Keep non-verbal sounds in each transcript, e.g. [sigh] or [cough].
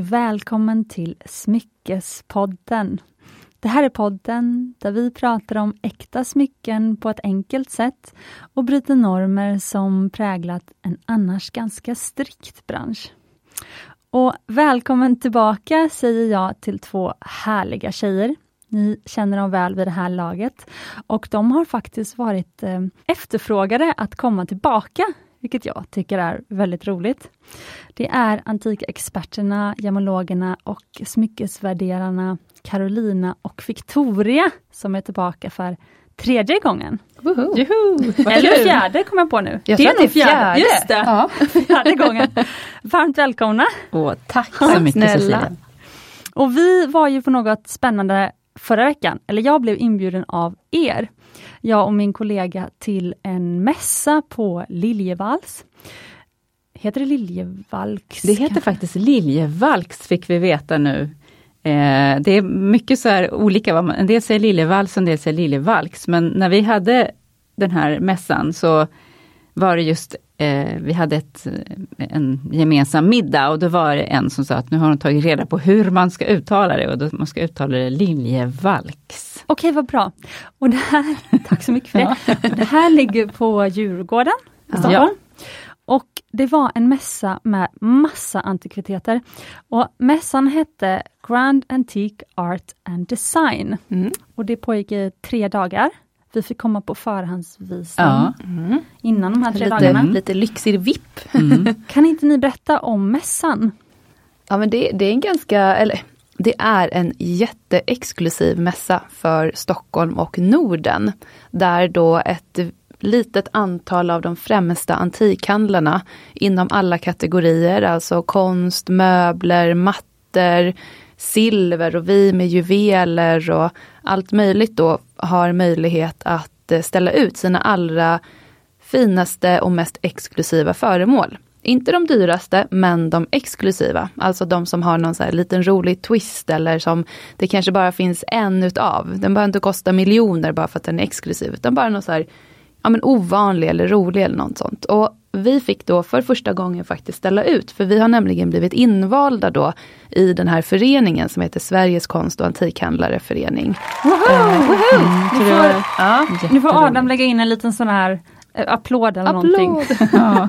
välkommen till Smyckespodden. Det här är podden där vi pratar om äkta smycken på ett enkelt sätt och bryter normer som präglat en annars ganska strikt bransch. Och välkommen tillbaka säger jag till två härliga tjejer. Ni känner dem väl vid det här laget och de har faktiskt varit eh, efterfrågade att komma tillbaka vilket jag tycker är väldigt roligt. Det är antikexperterna, gemologerna och smyckesvärderarna Carolina och Victoria som är tillbaka för tredje gången. Woho. Eller fjärde kom jag på nu. Jag det är nog fjärde. fjärde. Just det, Ja. fjärde gången. Varmt välkomna! Åh, tack så mycket snälla. Cecilia. Och vi var ju på något spännande förra veckan, eller jag blev inbjuden av er, jag och min kollega till en mässa på Liljevalchs. Heter det Liljevalchs? Det heter faktiskt Liljevalchs fick vi veta nu. Eh, det är mycket så här olika, vad man- en del säger Liljevalchs, en del säger Liljevalchs. Men när vi hade den här mässan så var det just, eh, vi hade ett, eh, en gemensam middag och då var det en som sa att nu har de tagit reda på hur man ska uttala det och då man ska uttala det Liljevalchs. Okej, vad bra. Och det här, [laughs] tack så mycket för det. Det här ligger på Djurgården i Stockholm. Ja. Och det var en mässa med massa antikviteter. Och mässan hette Grand Antique Art and Design. Mm. Och det pågick i tre dagar. Vi fick komma på förhandsvisning Ja. innan de här tre Lite, dagarna. lite lyxig vipp. Mm. [laughs] Kan inte ni berätta om mässan? Ja men det, det är en ganska, eller det är en jätteexklusiv mässa för Stockholm och Norden. Där då ett litet antal av de främsta antikhandlarna inom alla kategorier, alltså konst, möbler, mattor, silver och vi med juveler och allt möjligt då har möjlighet att eh, ställa ut sina allra finaste och mest exklusiva föremål. Inte de dyraste, men de exklusiva. Alltså de som har någon så här liten rolig twist eller som det kanske bara finns en utav. Den behöver inte kosta miljoner bara för att den är exklusiv, utan bara någon så här ja, men ovanlig eller rolig eller något sånt. Och vi fick då för första gången faktiskt ställa ut, för vi har nämligen blivit invalda då i den här föreningen som heter Sveriges konst och antikhandlareförening. Nu får, Ja, nu får Adam lägga in en liten sån här eh, applåd eller någonting. [laughs] Ja.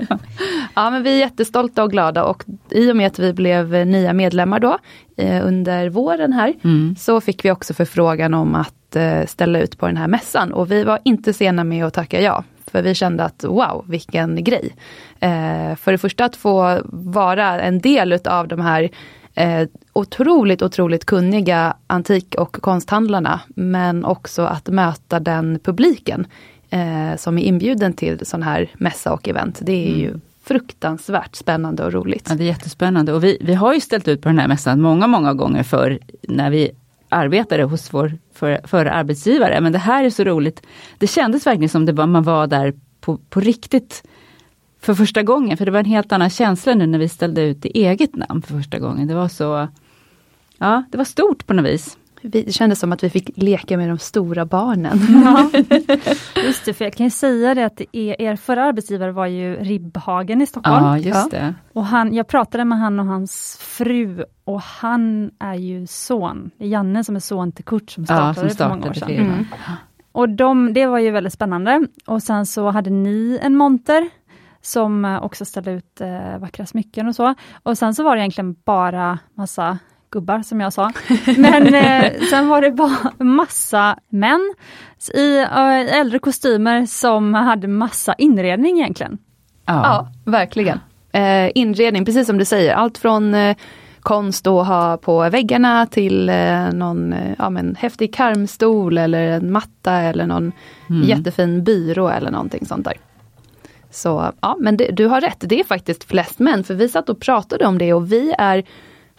Ja men vi är jättestolta och glada och i och med att vi blev eh, nya medlemmar då eh, under våren här Mm. så fick vi också förfrågan om att eh, ställa ut på den här mässan och vi var inte sena med att tacka ja. För vi kände att wow, vilken grej. Eh, för det första att få vara en del utav de här eh, otroligt, otroligt kunniga antik och konsthandlarna. Men också att möta den publiken eh, som är inbjuden till sån här mässa och event. Det är ju fruktansvärt spännande och roligt. Ja, det är jättespännande och vi, vi har ju ställt ut på den här mässan många, många gånger för när vi arbetare hos vår för, förra arbetsgivare. Men det här är så roligt. Det kändes verkligen som det var, man var där på, på riktigt för första gången. För det var en helt annan känsla nu när vi ställde ut i eget namn för första gången. Det var så, ja det var stort på något vis. Vi, det kändes som att vi fick leka med de stora barnen. Ja. [laughs] Just det, för jag kan ju säga det att är, er förra arbetsgivare var ju Ribbhagen i Stockholm. Ja, just Ja. det. Och han, jag pratade med han och hans fru och han är ju son, det är Janne som är son till Kurt som Ja, startade, som för många år startade sedan. Mm. Och de, det var ju väldigt spännande. Och sen så hade ni en monter som också ställde ut eh, vackra smycken och så. Och sen så var det egentligen bara massa gubbar som jag sa. [laughs] Men eh, sen var det bara massa män i eh, äldre kostymer som hade massa inredning egentligen. Ja. Ja, verkligen. Eh, inredning, precis som du säger, allt från eh, konst att ha på väggarna till eh, någon eh, ja, men, häftig karmstol eller en matta eller någon Mm. jättefin byrå eller någonting sånt där. Så ja, men det, du har rätt, det är faktiskt flest män, för vi satt och pratade om det och vi är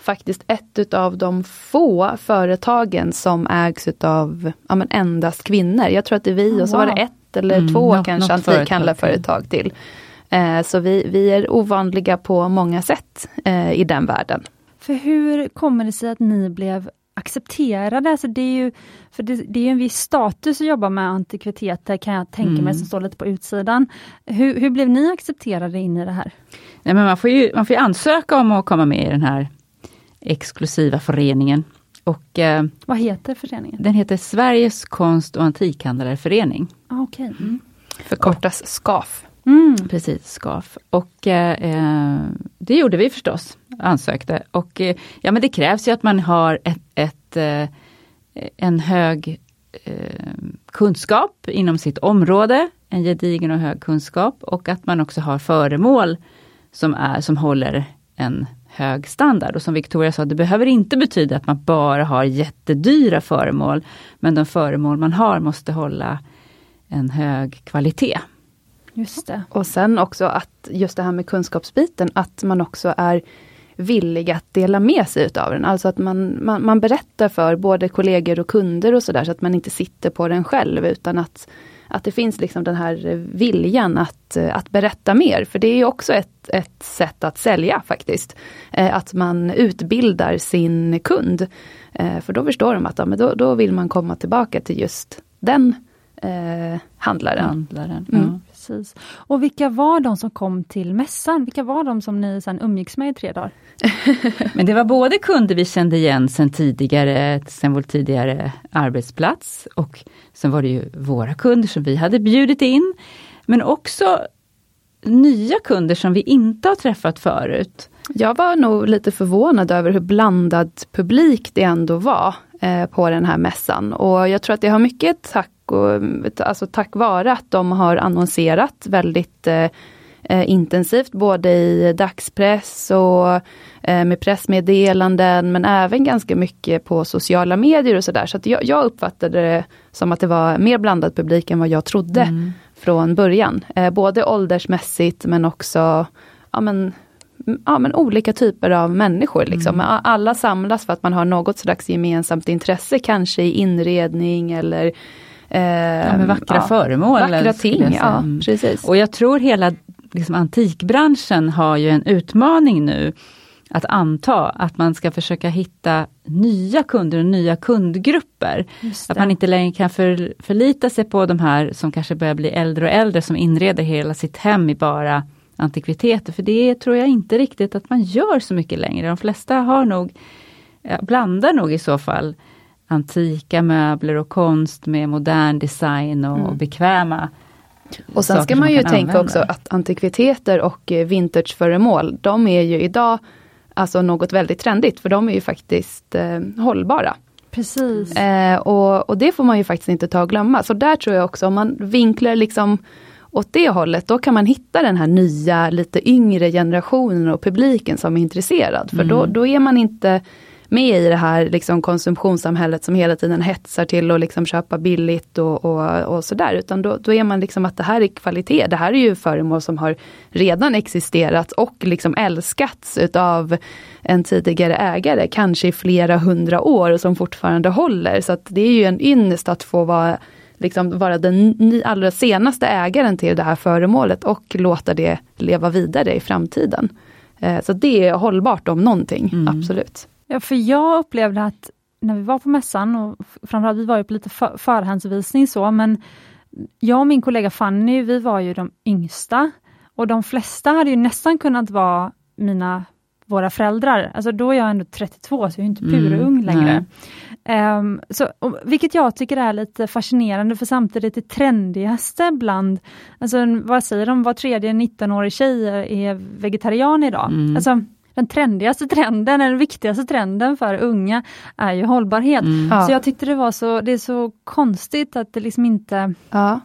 faktiskt ett utav de få företagen som ägs utav ja, men endast kvinnor. Jag tror att det är vi och så var det ett eller Mm, två något- kanske företag till. Eh, så vi, vi är ovanliga på många sätt eh, i den världen. För hur kommer det sig att ni blev accepterade? Alltså det är ju, för det, det är ju en viss status att jobba med antikviteter kan jag tänka Mm. mig som står lite på utsidan. Hur, hur blev ni accepterade in i det här? Nej, men man, får ju, man får ju ansöka om att komma med i den här exklusiva föreningen. Och, eh, Vad heter föreningen? den heter Sveriges konst och antikhandlareförening. Ah, okay. mm. Förkortas SKAF. Mm. Precis, SKAF. Och eh, det gjorde vi förstås, ansökte. Och eh, ja men det krävs ju att man har ett, ett eh, en hög eh, kunskap inom sitt område, en gedigen och hög kunskap och att man också har föremål som, är, som håller en hög standard. Och som Victoria sa, det behöver inte betyda att man bara har jättedyra föremål, men de föremål man har måste hålla en hög kvalitet. Just det. Och sen också att just det här med kunskapsbiten, att man också är villig att dela med sig utav den. Alltså att man, man, man berättar för både kollegor och kunder och sådär, så att man inte sitter på den själv, utan att, att det finns liksom den här viljan att, att berätta mer. För det är också ett, ett sätt att sälja faktiskt. Eh, att man utbildar sin kund. Eh, för då förstår de att ja, men då, då vill man komma tillbaka till just den eh, handlaren. handlaren Mm. ja. Precis. Och vilka var de som kom till mässan? Vilka var de som ni sen umgicks med i tre dagar? [laughs] Men det var både kunder vi kände igen sen tidigare, sen vår tidigare arbetsplats och sen var det ju våra kunder som vi hade bjudit in. Men också nya kunder som vi inte har träffat förut. Jag var nog lite förvånad över hur blandad publik det ändå var eh, på den här mässan. Och jag tror att det har mycket tack, och, alltså tack vare att de har annonserat väldigt eh, eh, intensivt, både i dagspress och eh, med pressmeddelanden, men även ganska mycket på sociala medier och sådär. Så att jag, jag uppfattade det som att det var mer blandad publik än vad jag trodde Mm. från början. Eh, både åldersmässigt men också ja, men, ja, men olika typer av människor. Liksom. Mm. Alla samlas för att man har något slags gemensamt intresse, kanske i inredning eller eh, Ja, vackra föremål. Vackra ting, ja Mm. precis. Och jag tror hela liksom, antikbranschen har ju en utmaning nu att anta att man ska försöka hitta nya kunder och nya kundgrupper. Att man inte längre kan för, förlita sig på de här som kanske börjar bli äldre och äldre som inreder hela sitt hem i bara antikviteter. För det tror jag inte riktigt att man gör så mycket längre. De flesta har nog, ja, blandar nog i så fall antika möbler och konst med modern design och, Mm. bekväma Och sen ska man ju tänka använda. också att antikviteter och eh, vintageföremål, de är ju idag alltså något väldigt trendigt, för de är ju faktiskt eh, hållbara. Precis. Eh, och, och det får man ju faktiskt inte ta och glömma. Så där tror jag också, om man vinklar liksom åt det hållet, då kan man hitta den här nya, lite yngre generationen och publiken som är intresserad. För då, Mm. då är man inte med i det här liksom konsumtionssamhället som hela tiden hetsar till att liksom köpa billigt och, och, och sådär. Utan då, då är man liksom att det här är kvalitet. Det här är ju föremål som har redan existerat och liksom älskats utav en tidigare ägare, kanske i flera hundra år och som fortfarande håller. Så att det är ju en ynnest att få vara, liksom, vara den allra senaste ägaren till det här föremålet och låta det leva vidare i framtiden. Eh, Så det är hållbart om någonting, Mm. absolut. Ja, för jag upplevde att när vi var på mässan, och framförallt vi var ju på lite för, förhandsvisning så, men jag och min kollega Fanny, vi var ju de yngsta. Och de flesta hade ju nästan kunnat vara mina, våra föräldrar. Alltså då är jag ändå 32, så jag är inte purung Mm, längre. Ehm, så, och, vilket jag tycker är lite fascinerande, för samtidigt det trendigaste bland, alltså vad säger de, var tredje 19-årig tjej är- är vegetarian idag. Mm. Alltså, den trendigaste trenden, den viktigaste trenden för unga är ju hållbarhet. Mm. Ja. Så jag tyckte det var så, det är så konstigt att det liksom inte... Ja.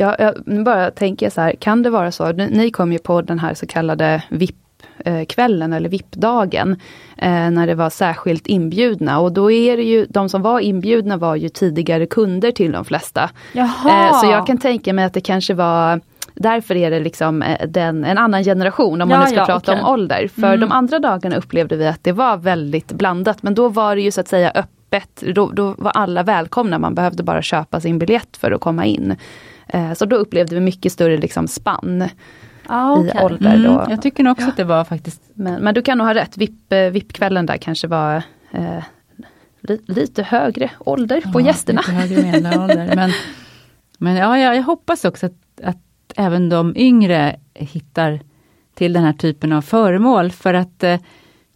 Ja, jag nu bara tänker jag så här, kan det vara så, ni, ni kom ju på den här så kallade VIP-kvällen eller VIP-dagen, eh, när det var särskilt inbjudna och då är det ju, de som var inbjudna var ju tidigare kunder till de flesta. Jaha! Eh, så jag kan tänka mig att det kanske var Därför är det liksom eh, den, en annan generation om man Ja, nu ska ja, prata okej. om ålder. För Mm. de andra dagarna upplevde vi att det var väldigt blandat men då var det ju så att säga öppet, då, då var alla välkomna, man behövde bara köpa sin biljett för att komma in. Eh, Så då upplevde vi mycket större liksom spann ah, i okej. ålder. Mm, Då. jag tycker nog också att det var faktiskt Men, men du kan nog ha rätt, VIP, eh, VIP-kvällen där kanske var eh, li, lite högre ålder på Ja, gästerna. lite högre medelålder. [laughs] Men, men ja, jag, jag hoppas också att, att även de yngre hittar till den här typen av föremål. För att eh,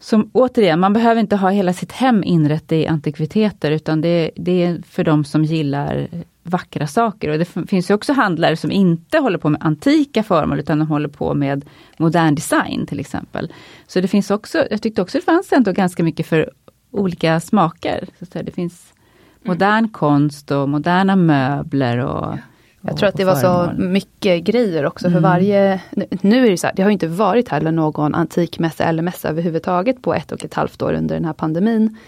som återigen, man behöver inte ha hela sitt hem inrett i antikviteter utan det, det är för de som gillar vackra saker. Och det finns ju också handlare som inte håller på med antika föremål utan de håller på med modern design till exempel. Så det finns också, jag tyckte också det fanns ändå ganska mycket för olika smaker. Så det finns modern mm. konst och moderna möbler och jag tror att det var så mycket grejer också för mm. varje... Nu är det så här, det har inte varit heller någon antikmässa eller mässa överhuvudtaget på ett och ett halvt år under den här pandemin.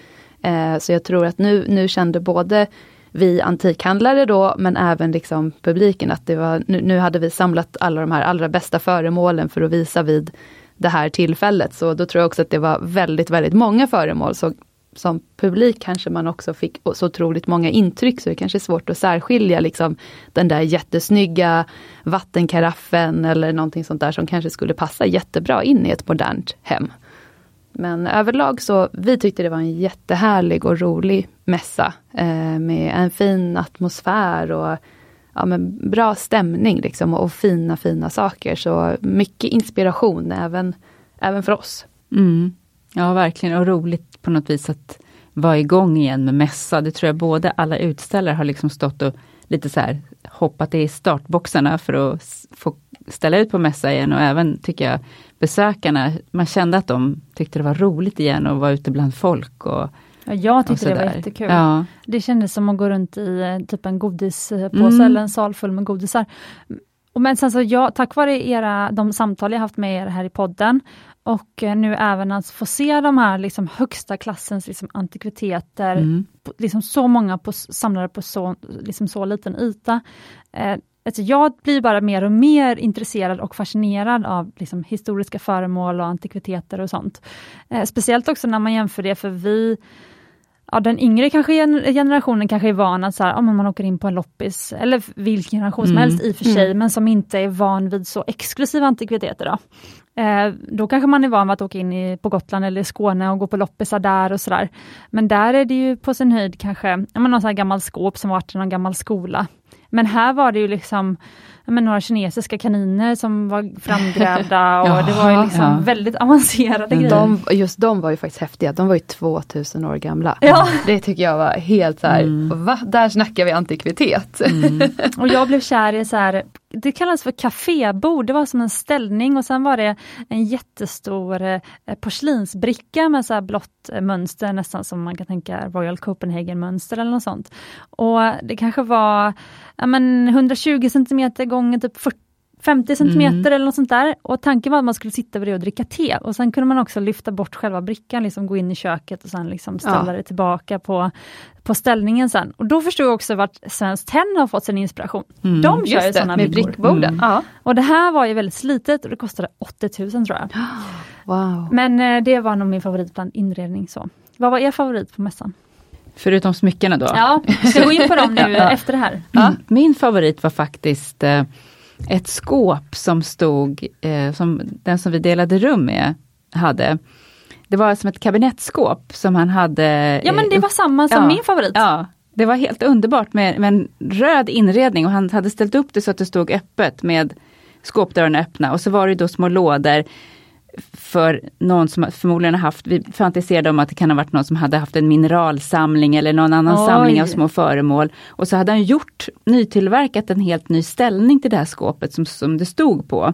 Eh, så jag tror att nu, nu kände både vi antikhandlare då, men även liksom publiken att det var, nu, nu hade vi samlat alla de här allra bästa föremålen för att visa vid det här tillfället. Så då tror jag också att det var väldigt, väldigt många föremål. Så som publik kanske man också fick så otroligt många intryck så det kanske är svårt att särskilja liksom den där jättesnygga vattenkaraffen eller någonting sånt där som kanske skulle passa jättebra in i ett modernt hem. Men överlag så, vi tyckte det var en jättehärlig och rolig mässa eh, med en fin atmosfär och ja, men bra stämning liksom och fina fina saker. Så mycket inspiration även, även för oss. Mm. Ja verkligen och roligt på något vis att vara igång igen med mässa. Det tror jag både alla utställare har liksom stått och lite så här hoppat i startboxarna för att få ställa ut på mässa igen och även tycker jag besökarna, man kände att de tyckte det var roligt igen att vara ute bland folk. Och, ja, jag tyckte det var jättekul. Ja. Det kändes som att gå runt i eh, typ en godispåse mm. eller en sal full med godisar. men sen så jag, tack vare era, de samtal jag haft med er här i podden och eh, nu även att få se de här liksom högsta klassens liksom antikviteter, mm. liksom så många på, samlade på så, liksom så liten yta. Eh, alltså jag blir bara mer och mer intresserad och fascinerad av liksom historiska föremål och antikviteter och sånt. Eh, speciellt också när man jämför det, för vi ja, den yngre kanske generationen kanske är van att så här, om man åker in på en loppis, eller vilken generation som mm. helst i och för sig, mm. men som inte är van vid så exklusiva antikviteter. Då. Eh, då kanske man är van vid att åka in i, på Gotland eller Skåne och gå på loppisar där och sådär. Men där är det ju på sin höjd kanske någon sån här gammal skåp som varit i någon gammal skola. Men här var det ju liksom men, några kinesiska kaniner som var framgrävda [laughs] och ja, det var ju liksom ja. väldigt avancerade grejer. De, just de var ju faktiskt häftiga, de var ju 2000 år gamla. Ja. Det tycker jag var helt så här, mm. va? Där snackar vi antikvitet. Mm. [laughs] och jag blev kär i så här, det kallas för kafébord, det var som en ställning och sen var det en jättestor eh, porslinsbricka med så här blått eh, mönster, nästan som man kan tänka Royal Copenhagen mönster eller något sånt. Och det kanske var ja, men 120 cm gånger typ 40 50 cm mm. eller något sånt där. Och tanken var att man skulle sitta vid det och dricka te. Och sen kunde man också lyfta bort själva brickan, liksom gå in i köket och sen liksom ställa ja. det tillbaka på, på ställningen sen. Och då förstod jag också vart Svenskt Tenn har fått sin inspiration. Mm. De kör ju sådana med brickborden. Mm. Ja. Och det här var ju väldigt slitet och det kostade 80 000 tror jag. [gasps] Wow. Men eh, det var nog min favorit bland inredning. Så. Vad var er favorit på mässan? Förutom smyckena då? Ja, ska vi gå in på dem nu [laughs] ja. efter det här? Ja. Min favorit var faktiskt eh, ett skåp som stod, eh, som den som vi delade rum med hade. Det var som ett kabinettskåp som han hade. Ja men det var samma som ja, min favorit. Ja, det var helt underbart med, med en röd inredning och han hade ställt upp det så att det stod öppet med skåpdörrarna öppna och så var det då små lådor för någon som förmodligen har haft, vi fantiserade om att det kan ha varit någon som hade haft en mineralsamling eller någon annan Oj. samling av små föremål. Och så hade han gjort, nytillverkat en helt ny ställning till det här skåpet som, som det stod på.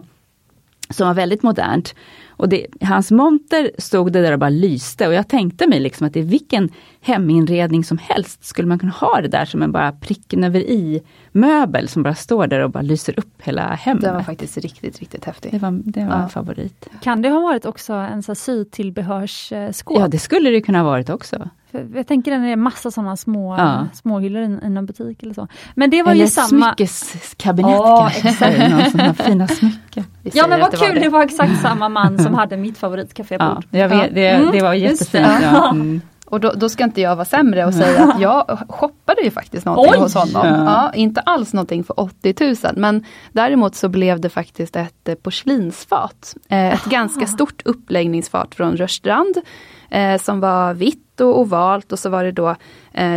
Som var väldigt modernt. Och det, hans monter stod det där och bara lyste och jag tänkte mig liksom att i vilken heminredning som helst skulle man kunna ha det där som en bara pricken över i möbel som bara står där och bara lyser upp hela hemmet. Det var faktiskt riktigt, riktigt häftigt. Det var, det var ja. en favorit. Kan det ha varit också en sytillbehörsskåp? Ja det skulle det kunna ha varit också. Jag tänker att det är massa sådana små ja. småhyllor i en butik eller så. Men det var eller ju samma... smyckeskabinett oh, kanske, någon sån här fina smycken. Ja men vad kul, det. det. var exakt samma man som hade mitt favoritkafébord. Ja, vet, det, mm, det var jättefint. Ja. Mm. Och då, då, ska inte jag vara sämre och säga att jag shoppade ju faktiskt någonting Oj! hos honom. Ja, inte alls någonting för 80 000 men däremot så blev det faktiskt ett eh, porslinsfat. Eh, ett ganska stort uppläggningsfat från Rörstrand eh, som var vitt och ovalt och så var det då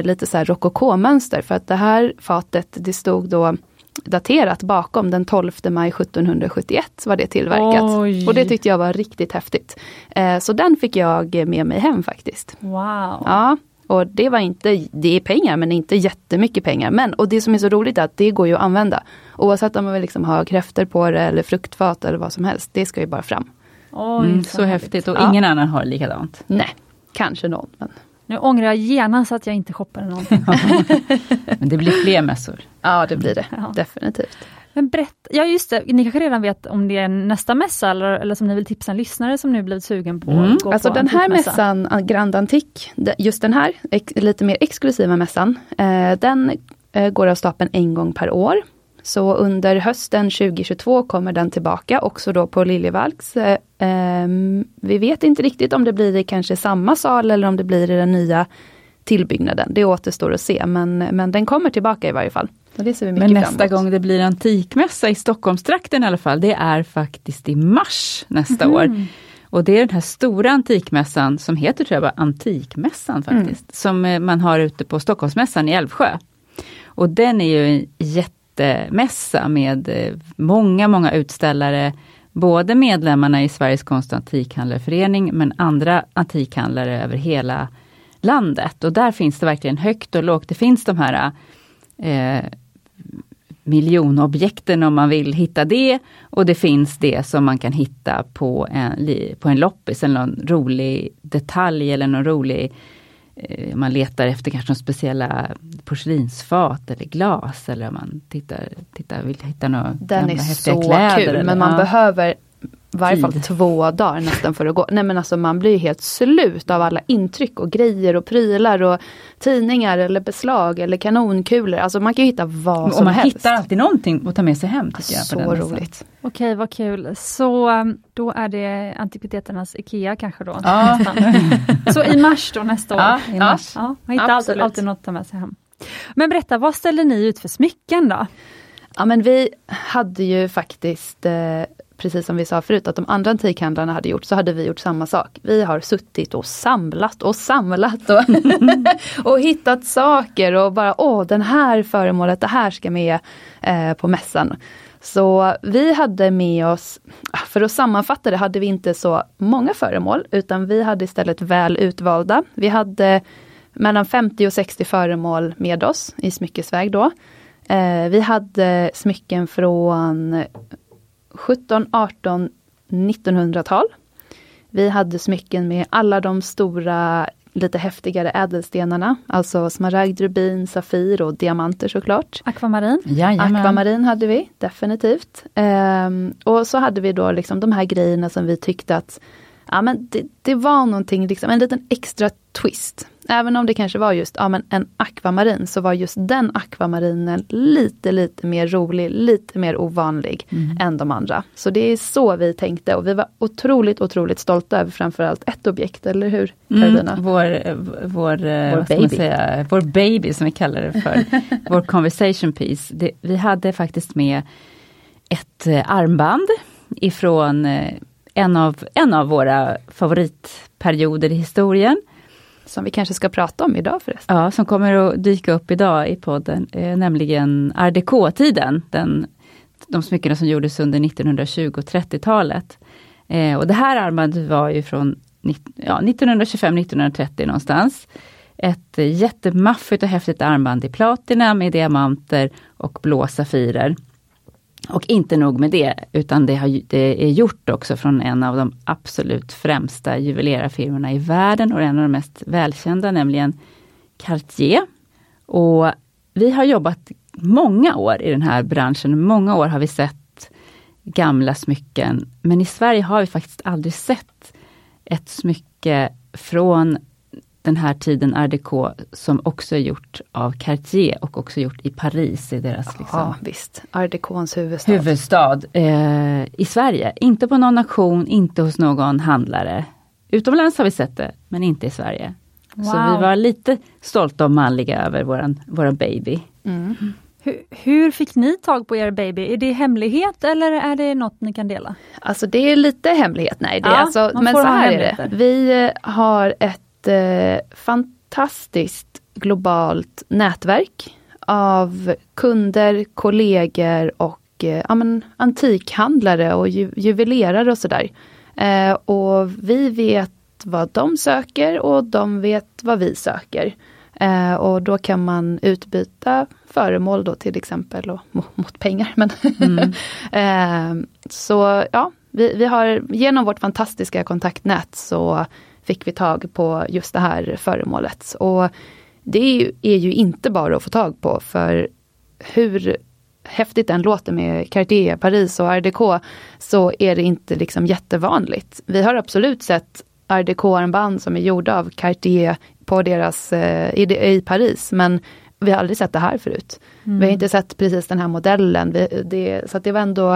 lite så här rokoko-mönster för att det här fatet det stod då daterat bakom. Den 12 maj 1771 var det tillverkat. Oj. Och det tyckte jag var riktigt häftigt. Eh, så den fick jag med mig hem faktiskt. Wow. Ja, och det var inte, det är pengar men inte jättemycket pengar. Men, och det som är så roligt är att det går ju att använda. Oavsett om man vill liksom ha kräftor på det eller fruktfat eller vad som helst. Det ska ju bara fram. Oj, Mm, så så häftigt och Ja. ingen annan har likadant. Nej, kanske någon. Men... Nu ångrar jag genast att jag inte shoppade någonting. [laughs] Men det blir fler mässor. Ja, det blir det. Ja. Definitivt. Men berätta, ja just det, ni kanske redan vet om det är nästa mässa eller, eller som ni vill tipsa en lyssnare som nu blivit sugen på Mm. att gå Alltså på den här mässan, ah, Grand Antique, just den här ex, lite mer exklusiva mässan, eh, den eh, går av stapeln en gång per år. Så under hösten 2022 kommer den tillbaka också då på Liljevalchs. Eh, ehm, vi vet inte riktigt om det blir i kanske samma sal eller om det blir i den nya tillbyggnaden. Det återstår att se men, men den kommer tillbaka i varje fall. Men nästa gång det blir antikmässa i Stockholmstrakten i alla fall, det är faktiskt i mars nästa Mhm. år. Och det är den här stora antikmässan som heter tror jag bara Antikmässan faktiskt, som eh, man har ute på Stockholmsmässan i Älvsjö. Och den är ju en jättemässa med eh, många, många utställare, både medlemmarna i Sveriges konst och antikhandlarförening, men andra antikhandlare över hela landet. Och där finns det verkligen högt och lågt. Det finns de här eh, miljonobjekten om man vill hitta det. Och det finns det som man kan hitta på en, på en loppis eller någon rolig detalj eller någon rolig eh, man letar efter kanske speciella porslinsfat eller glas eller om man tittar, tittar, vill hitta några Den är så kul men man ja. behöver varje fall två dagar nästan för att gå. Nej men alltså man blir helt slut av alla intryck och grejer och prylar och tidningar eller beslag eller kanonkulor. Alltså man kan ju hitta vad Och som man helst. hittar alltid någonting att ta med sig hem. Tycker jag, på Så roligt. Okej, vad kul. Så um, då är det antikviteternas IKEA kanske då? Ja. [laughs] Så i mars då nästa år? Ja, i mars. Ja, man hittar alltid, alltid något att ta med sig hem. Men berätta, vad ställer ni ut för smycken då? Ja men vi hade ju faktiskt, eh, precis som vi sa förut, att de andra antikhandlarna hade gjort, så hade vi gjort samma sak. Vi har suttit och samlat och samlat och, [laughs] och hittat saker och bara åh, den här föremålet, det här ska med eh, på mässan. Så vi hade med oss, för att sammanfatta det, hade vi inte så många föremål, utan vi hade istället väl utvalda. Vi hade mellan 50 och 60 föremål med oss i smyckesväg då. Eh, vi hade smycken från 17, 18, 1900-tal. Vi hade smycken med alla de stora, lite häftigare ädelstenarna. Alltså smaragd, rubin, safir och diamanter såklart. Akvamarin? Jajamän. Akvamarin hade vi definitivt. Ehm, och så hade vi då liksom de här grejerna som vi tyckte att ja, men det, det var någonting, liksom, en liten extra twist. Även om det kanske var just ja, men en akvamarin så var just den akvamarinen lite, lite mer rolig, lite mer ovanlig än de andra. Så det är så vi tänkte och vi var otroligt, otroligt stolta över framförallt ett objekt, eller hur Karolina? Mm, vår, vår, eh, Vår baby. säga, vår baby som vi kallar det för. [laughs] vår conversation piece. Det, vi hade faktiskt med ett eh, armband ifrån eh, en av, en av våra favoritperioder i historien. Som vi kanske ska prata om idag förresten. Ja, som kommer att dyka upp idag i podden, eh, nämligen art déco-tiden. Den, de smyckena som gjordes under 1920 och 30-talet. Eh, och det här armbandet var ju från ja, 1925-1930 någonstans. Ett jättemaffigt och häftigt armband i platina med diamanter och blå safirer. Och inte nog med det, utan det, har, det är gjort också från en av de absolut främsta juvelerarfirmorna i världen och en av de mest välkända, nämligen Cartier. Och vi har jobbat många år i den här branschen. Många år har vi sett gamla smycken. Men i Sverige har vi faktiskt aldrig sett ett smycke från den här tiden déco som också är gjort av Cartier och också gjort i Paris i deras liksom, Ja visst, art décons huvudstad. huvudstad eh, i Sverige. Inte på någon auktion, inte hos någon handlare. Utomlands har vi sett det, men inte i Sverige. Så Wow. vi var lite stolta och manliga över våran, våran baby. Mm. Hur, hur fick ni tag på er baby? Är det hemlighet eller är det något ni kan dela? Alltså det är lite hemlighet, nej. Det är Ja, alltså, men så här är det. Vi eh, har ett fantastiskt globalt nätverk av kunder, kollegor och eh, ja, men, antikhandlare och ju, juvelerare och sådär. Eh, och vi vet vad de söker och de vet vad vi söker. Eh, och då kan man utbyta föremål då till exempel och, mot pengar. Men mm. [laughs] eh, så ja, vi, vi har genom vårt fantastiska kontaktnät så fick vi tag på just det här föremålet. Och det är ju, är ju inte bara att få tag på för hur häftigt den låter med Cartier, Paris och Deco så är det inte liksom jättevanligt. Vi har absolut sett Art Deco-armband som är gjorda av Cartier på deras, eh, i, i, Paris men vi har aldrig sett det här förut. Mm. Vi har inte sett precis den här modellen. Vi, det, så det var ändå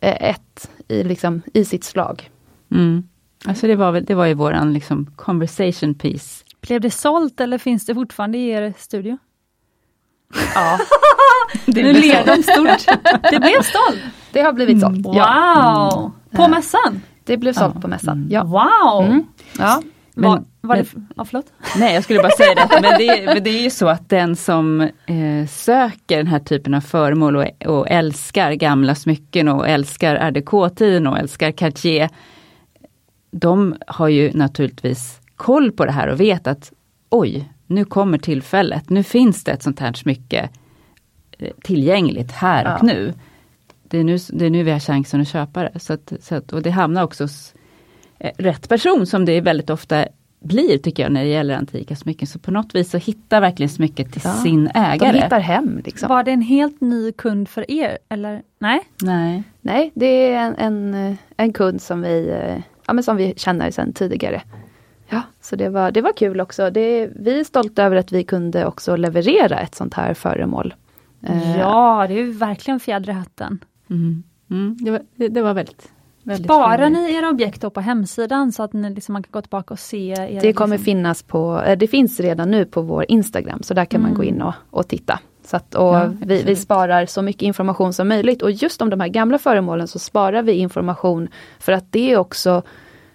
eh, ett i, liksom, i sitt slag. Mm. Alltså det var, väl, det var ju våran liksom conversation piece. Blev det sålt eller finns det fortfarande i er studio? Ja. [laughs] det nu ler de stort. [laughs] Det blev sålt? Det har blivit sålt. Wow! Ja. På mässan? Det blev sålt ja. på mässan. Ja. Wow! Mm. Ja. Men, var, var det, ja, förlåt? Nej, jag skulle bara säga det, [laughs] men det, men det är ju så att den som eh, söker den här typen av föremål och, och älskar gamla smycken och älskar Art Deco-tiden och älskar Cartier, de har ju naturligtvis koll på det här och vet att oj, nu kommer tillfället, nu finns det ett sånt här smycke eh, tillgängligt här ja. och nu. Det är, nu. det är nu vi har chansen att köpa det. Så att, så att, och det hamnar också hos eh, rätt person som det väldigt ofta blir tycker jag när det gäller antika smycken. Så på något vis så hittar verkligen smycket till ja, sin ägare. De hittar hem. Liksom. Var det en helt ny kund för er? Eller nej? Nej, nej det är en, en, en kund som vi, eh, ja, men som vi känner sedan tidigare. Ja, så det var, det var kul också. Det, vi är stolta över att vi kunde också leverera ett sånt här föremål. Eh, ja, det är verkligen fjäder i hatten. Mm. Mm, det, var, det, det var väldigt Sparar ni era objekt då på hemsidan så att ni liksom, man kan gå tillbaka och se? Era, det kommer liksom... finnas på, eh, det finns redan nu på vår Instagram så där kan mm. man gå mm. in och, och titta. Så att, och ja, vi, vi, sparar så mycket information som möjligt och just om de här gamla föremålen så sparar vi information för att det är också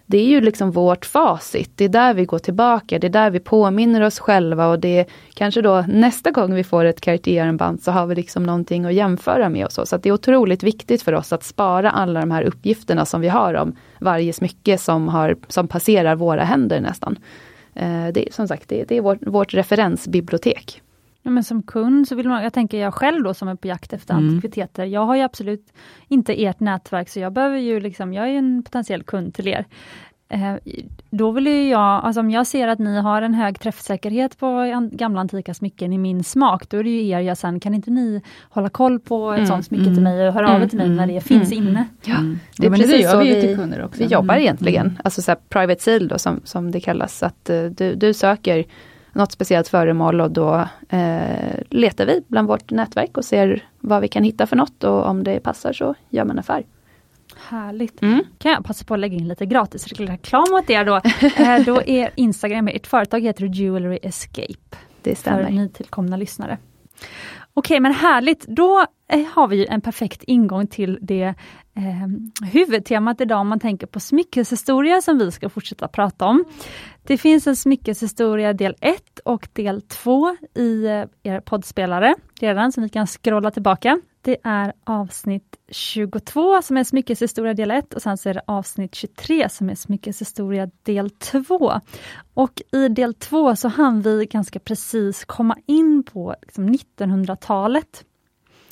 det är ju liksom vårt facit. Det är där vi går tillbaka, det är där vi påminner oss själva och det är kanske då nästa gång vi får ett Cartier-armband så har vi liksom någonting att jämföra med och så. Så det är otroligt viktigt för oss att spara alla de här uppgifterna som vi har om varje smycke som, har, som passerar våra händer nästan. Eh, det är som sagt, det, det är vårt, vårt referensbibliotek. Ja, men som kund så vill man, jag tänker jag själv då som är på jakt efter mm. antikviteter, jag har ju absolut inte ert nätverk så jag behöver ju liksom, jag är en potentiell kund till er. Eh, då vill ju jag, alltså om jag ser att ni har en hög träffsäkerhet på gamla antika smycken i min smak, då är det ju er jag sen, kan inte ni hålla koll på ett mm, sånt smycke mm, till mig och höra mm, av er till mig när det finns mm, inne? Ja, det är ja, precis det så vi, till kunder också. vi jobbar egentligen, alltså så private sale då som, som det kallas, att uh, du, du söker något speciellt föremål och då eh, letar vi bland vårt nätverk och ser vad vi kan hitta för något och om det passar så gör man affär. Härligt. Mm. Kan jag passa på att lägga in lite gratis reklam åt er då. [laughs] eh, då är Instagram, ert företag heter Jewelry Escape. Det stämmer. För nytillkomna lyssnare. Okej men härligt, då eh, har vi en perfekt ingång till det eh, huvudtemat idag om man tänker på smyckeshistoria som vi ska fortsätta prata om. Det finns en smyckeshistoria del 1 och del 2 i eh, er poddspelare redan, så ni kan scrolla tillbaka. Det är avsnitt 22 som är smyckeshistoria del 1 och sen så är det avsnitt 23 som är smyckeshistoria del 2. Och i del 2 så hann vi ganska precis komma in på liksom 1900-talet.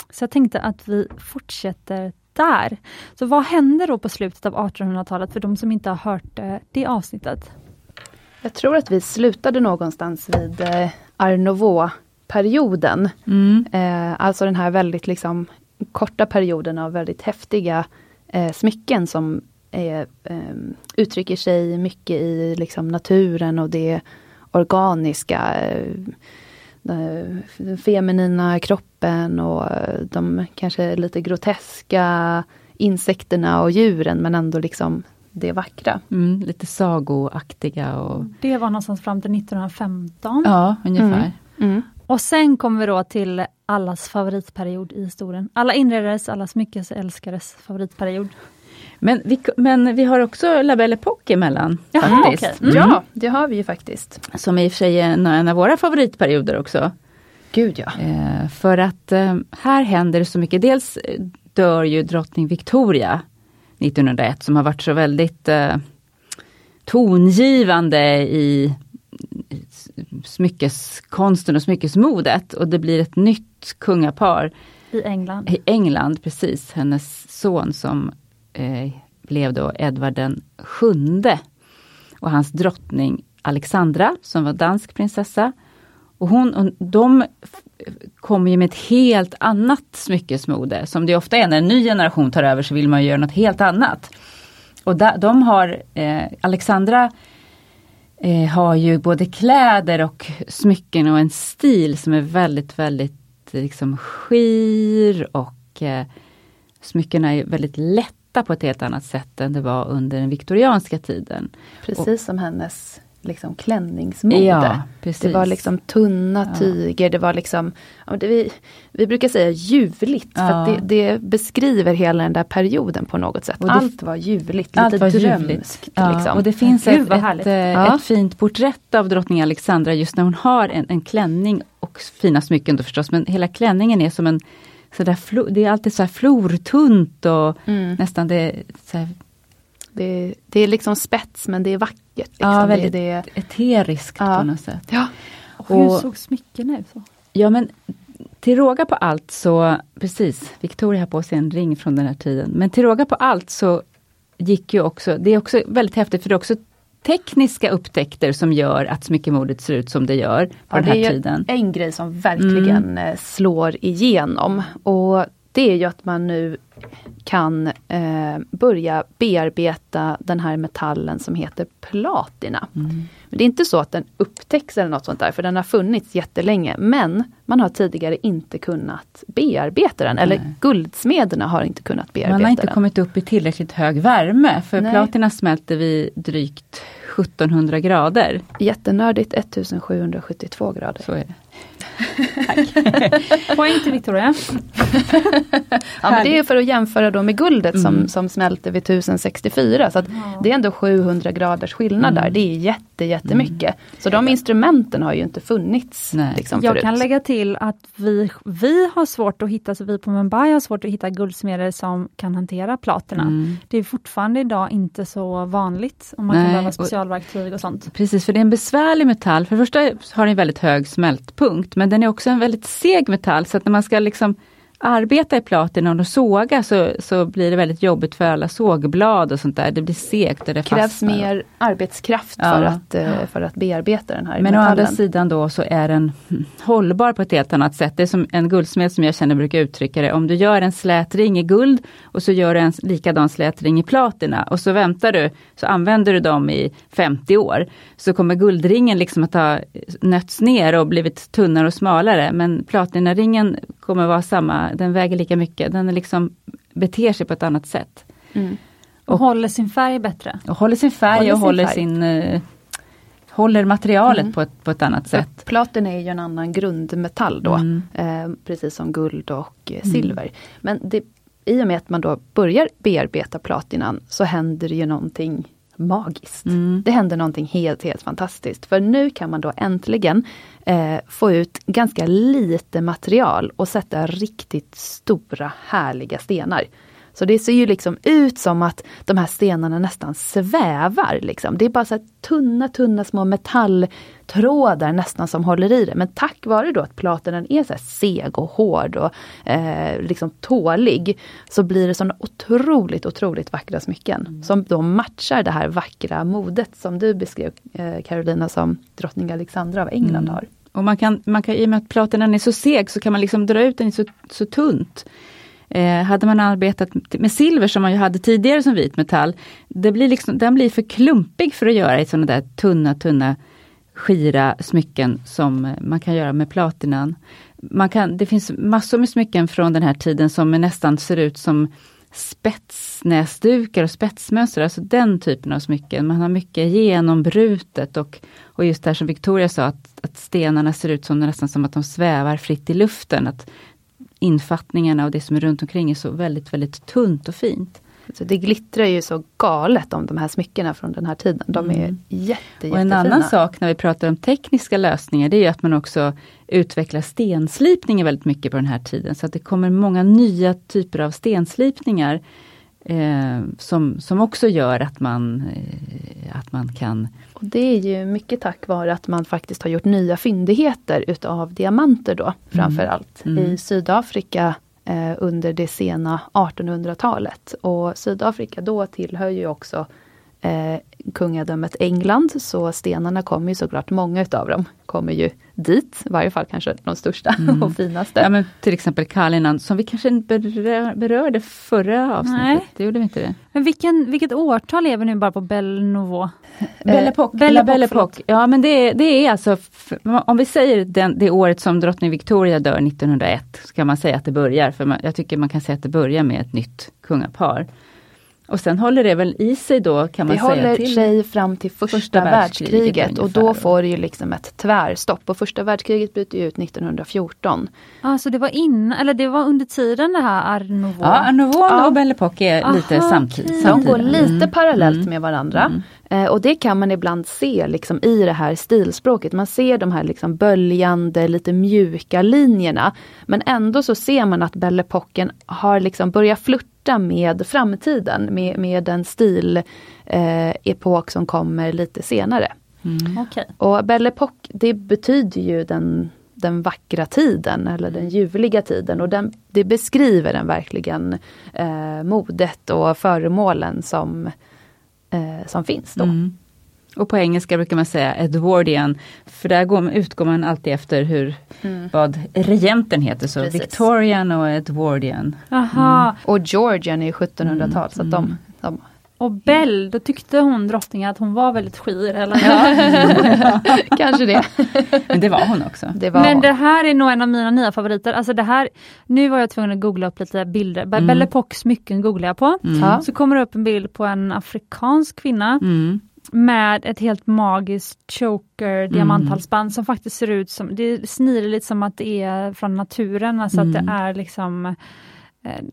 Så jag tänkte att vi fortsätter där. Så vad hände då på slutet av 1800-talet för de som inte har hört eh, det avsnittet? Jag tror att vi slutade någonstans vid eh, art Art Nouveau-perioden. Mm. Eh, alltså den här väldigt liksom korta perioden av väldigt häftiga eh, smycken som är, eh, uttrycker sig mycket i liksom, naturen och det organiska. Eh, den feminina kroppen och de kanske lite groteska insekterna och djuren men ändå liksom det vackra. Mm, lite sagoaktiga. Och... Det var någonstans fram till 1915. Ja, ungefär. Mm. Mm. Och sen kommer vi då till allas favoritperiod i historien. Alla inredares, alla smyckesälskares favoritperiod. Men vi, men vi har också La Belle Époque emellan. Jaha, faktiskt. Okay. Mm. Ja, det har vi ju faktiskt. Som i och för sig är en, en av våra favoritperioder också. Gud ja. Eh, för att eh, här händer det så mycket. Dels dör ju drottning Victoria 1901 som har varit så väldigt eh, tongivande i smyckeskonsten och smyckesmodet och det blir ett nytt kungapar. I England. I England, precis. Hennes son som eh, blev då Edvard den sjunde. Och hans drottning Alexandra som var dansk prinsessa. Och hon, och de kommer ju med ett helt annat smyckesmode som det ofta är när en ny generation tar över så vill man göra något helt annat. Och da, de har, eh, Alexandra eh, har ju både kläder och smycken och en stil som är väldigt, väldigt liksom skir och eh, smyckena är väldigt lätta på ett helt annat sätt än det var under den viktorianska tiden. Precis och, som hennes liksom klänningsmode. Ja, det var liksom tunna ja. tyger, det var liksom, det vi, vi brukar säga ljuvligt, ja. för det, det, beskriver hela den där perioden på något sätt. Det, allt var ljuvligt, allt lite var drömskt. Liksom. Och det finns ett, ett, ett, ett, fint porträtt av drottning Alexandra just när hon har en, en klänning och fina smycken då förstås, men hela klänningen är som en så där, det är alltid så här flortunt och mm. nästan det så här, det, det, är liksom spets men det är vackert. Liksom. Ja, väldigt det, det, eteriskt ja. på något sätt. Ja. Och hur såg smyckena ut? Så? Ja men till råga på allt så, precis, Victoria har på sig en ring från den här tiden. Men till råga på allt så gick ju också, det är också väldigt häftigt för det är också tekniska upptäckter som gör att smyckemodet ser ut som det gör på ja, den här tiden. Det är en grej som verkligen mm. Eh, slår igenom. Och det är ju att man nu kan eh, börja bearbeta den här metallen som heter platina. Mm. Men Det är inte så att den upptäcks eller något sånt där, för den har funnits jättelänge. Men man har tidigare inte kunnat bearbeta den, eller guldsmederna har inte kunnat bearbeta den. Man har inte den. kommit upp i tillräckligt hög värme, för Nej. platina smälter vid drygt 1700 grader. Jättenördigt 1772 grader. Så är det. Poäng till Victoria. ja, men det är för att jämföra då med guldet mm. som, som smälter vid 1064. Så ja. Det är ändå 700 graders skillnad mm. där. Det är jätte, jättemycket. Mm. Så de instrumenten har ju inte funnits. Liksom, Jag förut. kan lägga till att vi, vi har svårt att hitta, så vi på Mumbai har svårt att hitta guldsmeder som kan hantera platina. Mm. Det är fortfarande idag inte så vanligt om man Nej, kan behöva specialverktyg och sånt. Precis, för det är en besvärlig metall. För det första har den väldigt hög smältpunkt men den är också en väldigt seg metall så att när man ska liksom arbeta i platina och såga så, så blir det väldigt jobbigt för alla sågblad och sånt där. Det blir segt och det krävs fastnar. mer arbetskraft ja. för, att, eh, för att bearbeta den här Men metallen. å andra sidan då så är den hållbar på ett helt annat sätt. Det är som en guldsmed som jag känner brukar uttrycka det. Om du gör en slät ring i guld och så gör du en likadan slät ring i platina och så väntar du, så använder du dem i 50 år. Så kommer guldringen liksom att ha nötts ner och blivit tunnare och smalare. Men platinaringen kommer vara samma den väger lika mycket. Den är liksom beter sig på ett annat sätt. Mm. Och, och, håller sin färg bättre. Och håller sin färg håller och sin håller färg. sin uh, håller materialet mm. på, ett, på ett annat sätt. Platen är ju en annan grundmetall då, mm. eh, precis som guld och eh, silver. Mm. Men det, i och med att man då börjar bearbeta platinan så händer det ju någonting magiskt. Mm. Det händer någonting helt, helt fantastiskt. För nu kan man då äntligen eh, få ut ganska lite material och sätta riktigt stora härliga stenar. Så det ser ju liksom ut som att de här stenarna nästan svävar. Liksom. Det är bara så tunna, tunna små metalltrådar nästan som håller i det. Men tack vare då att platinan är så seg och hård och eh, liksom tålig så blir det såna otroligt, otroligt vackra smycken. Mm. Som då matchar det här vackra modet som du beskrev eh, Carolina som drottning Alexandra av England mm. har. Och man kan, man kan, I och med att platinan är så seg så kan man liksom dra ut den så, så tunt. Eh, hade man arbetat med silver som man ju hade tidigare som vit metall, det blir liksom, den blir för klumpig för att göra i sådana där tunna, tunna skira smycken som man kan göra med platinan. Man kan, det finns massor med smycken från den här tiden som nästan ser ut som spetsnäsdukar och spetsmönster, alltså den typen av smycken. Man har mycket genombrutet och, och just det här som Victoria sa, att, att stenarna ser ut som nästan som att de svävar fritt i luften. Att infattningarna och det som är runt omkring är så väldigt, väldigt tunt och fint. Så det glittrar ju så galet om de här smyckena från den här tiden. De är Mm. jätte, Och en jättefina. annan sak när vi pratar om tekniska lösningar, det är att man också utvecklar stenslipningen väldigt mycket på den här tiden. Så att det kommer många nya typer av stenslipningar eh, som, som också gör att man, eh, att man kan Och det är ju mycket tack vare att man faktiskt har gjort nya fyndigheter utav diamanter då framför allt Mm. i Sydafrika Eh, under det sena 1800-talet. Och Sydafrika då tillhör ju också eh, kungadömet England så stenarna kommer ju såklart, många utav dem kommer ju dit, i varje fall kanske de största [laughs] och finaste. Ja men till exempel Kalinan som vi kanske inte berö- berörde förra avsnittet. Nej. Det gjorde vi inte det. Men vilken, vilket årtal är vi nu bara på Belle Nouveau? Belle Epoque. Belle Belle. Ja men det, det är alltså, om vi säger den, det året som drottning Victoria dör 1901, så kan man säga att det börjar, för man, jag tycker man kan säga att det börjar med ett nytt kungapar. Och sen håller det väl i sig då kan man Det säga håller till sig fram till första, första världskriget världskriget och då får det ju liksom ett tvärstopp. Och första världskriget bryter ju ut 1914. Alltså det var innan, eller det var under tiden det här Art Nouveau? Ja, Art Nouveau Ja. och Belle Epoque är lite Aha, samtid, okej. De går lite Mm. parallellt Mm. med varandra. Mm. Eh, och det kan man ibland se liksom i det här stilspråket. Man ser de här liksom böljande, lite mjuka linjerna. Men ändå så ser man att Belle Epoquen har liksom börjat flirta med framtiden, med, med en stil eh, epok som kommer lite senare. Mm. Okej. Och Belle Époque, det betyder ju den, den vackra tiden eller den ljuvliga tiden och den, det beskriver den verkligen eh, modet och föremålen som, eh, som finns då. Mm. Och på engelska brukar man säga Edwardian, för där går, utgår man alltid efter hur, Mm. vad regenten heter, så Precis. Victorian och Edwardian. Jaha, Och Georgian är 1700-tal så att de, de och Belle, då tyckte hon drottningen att hon var väldigt skir eller? [laughs] [laughs] kanske det. Men det var hon också. det var, Men det här är nog en av mina nya favoriter. Alltså det här, nu var jag tvungen att googla upp lite bilder. Mm. Belle Epoque smycken googlar jag på. Mm. Ja. Så kommer det upp en bild på en afrikansk kvinna Mm. med ett helt magiskt choker diamanthalsband som faktiskt ser ut som, det är snirligt som att det är från naturen, alltså att det är liksom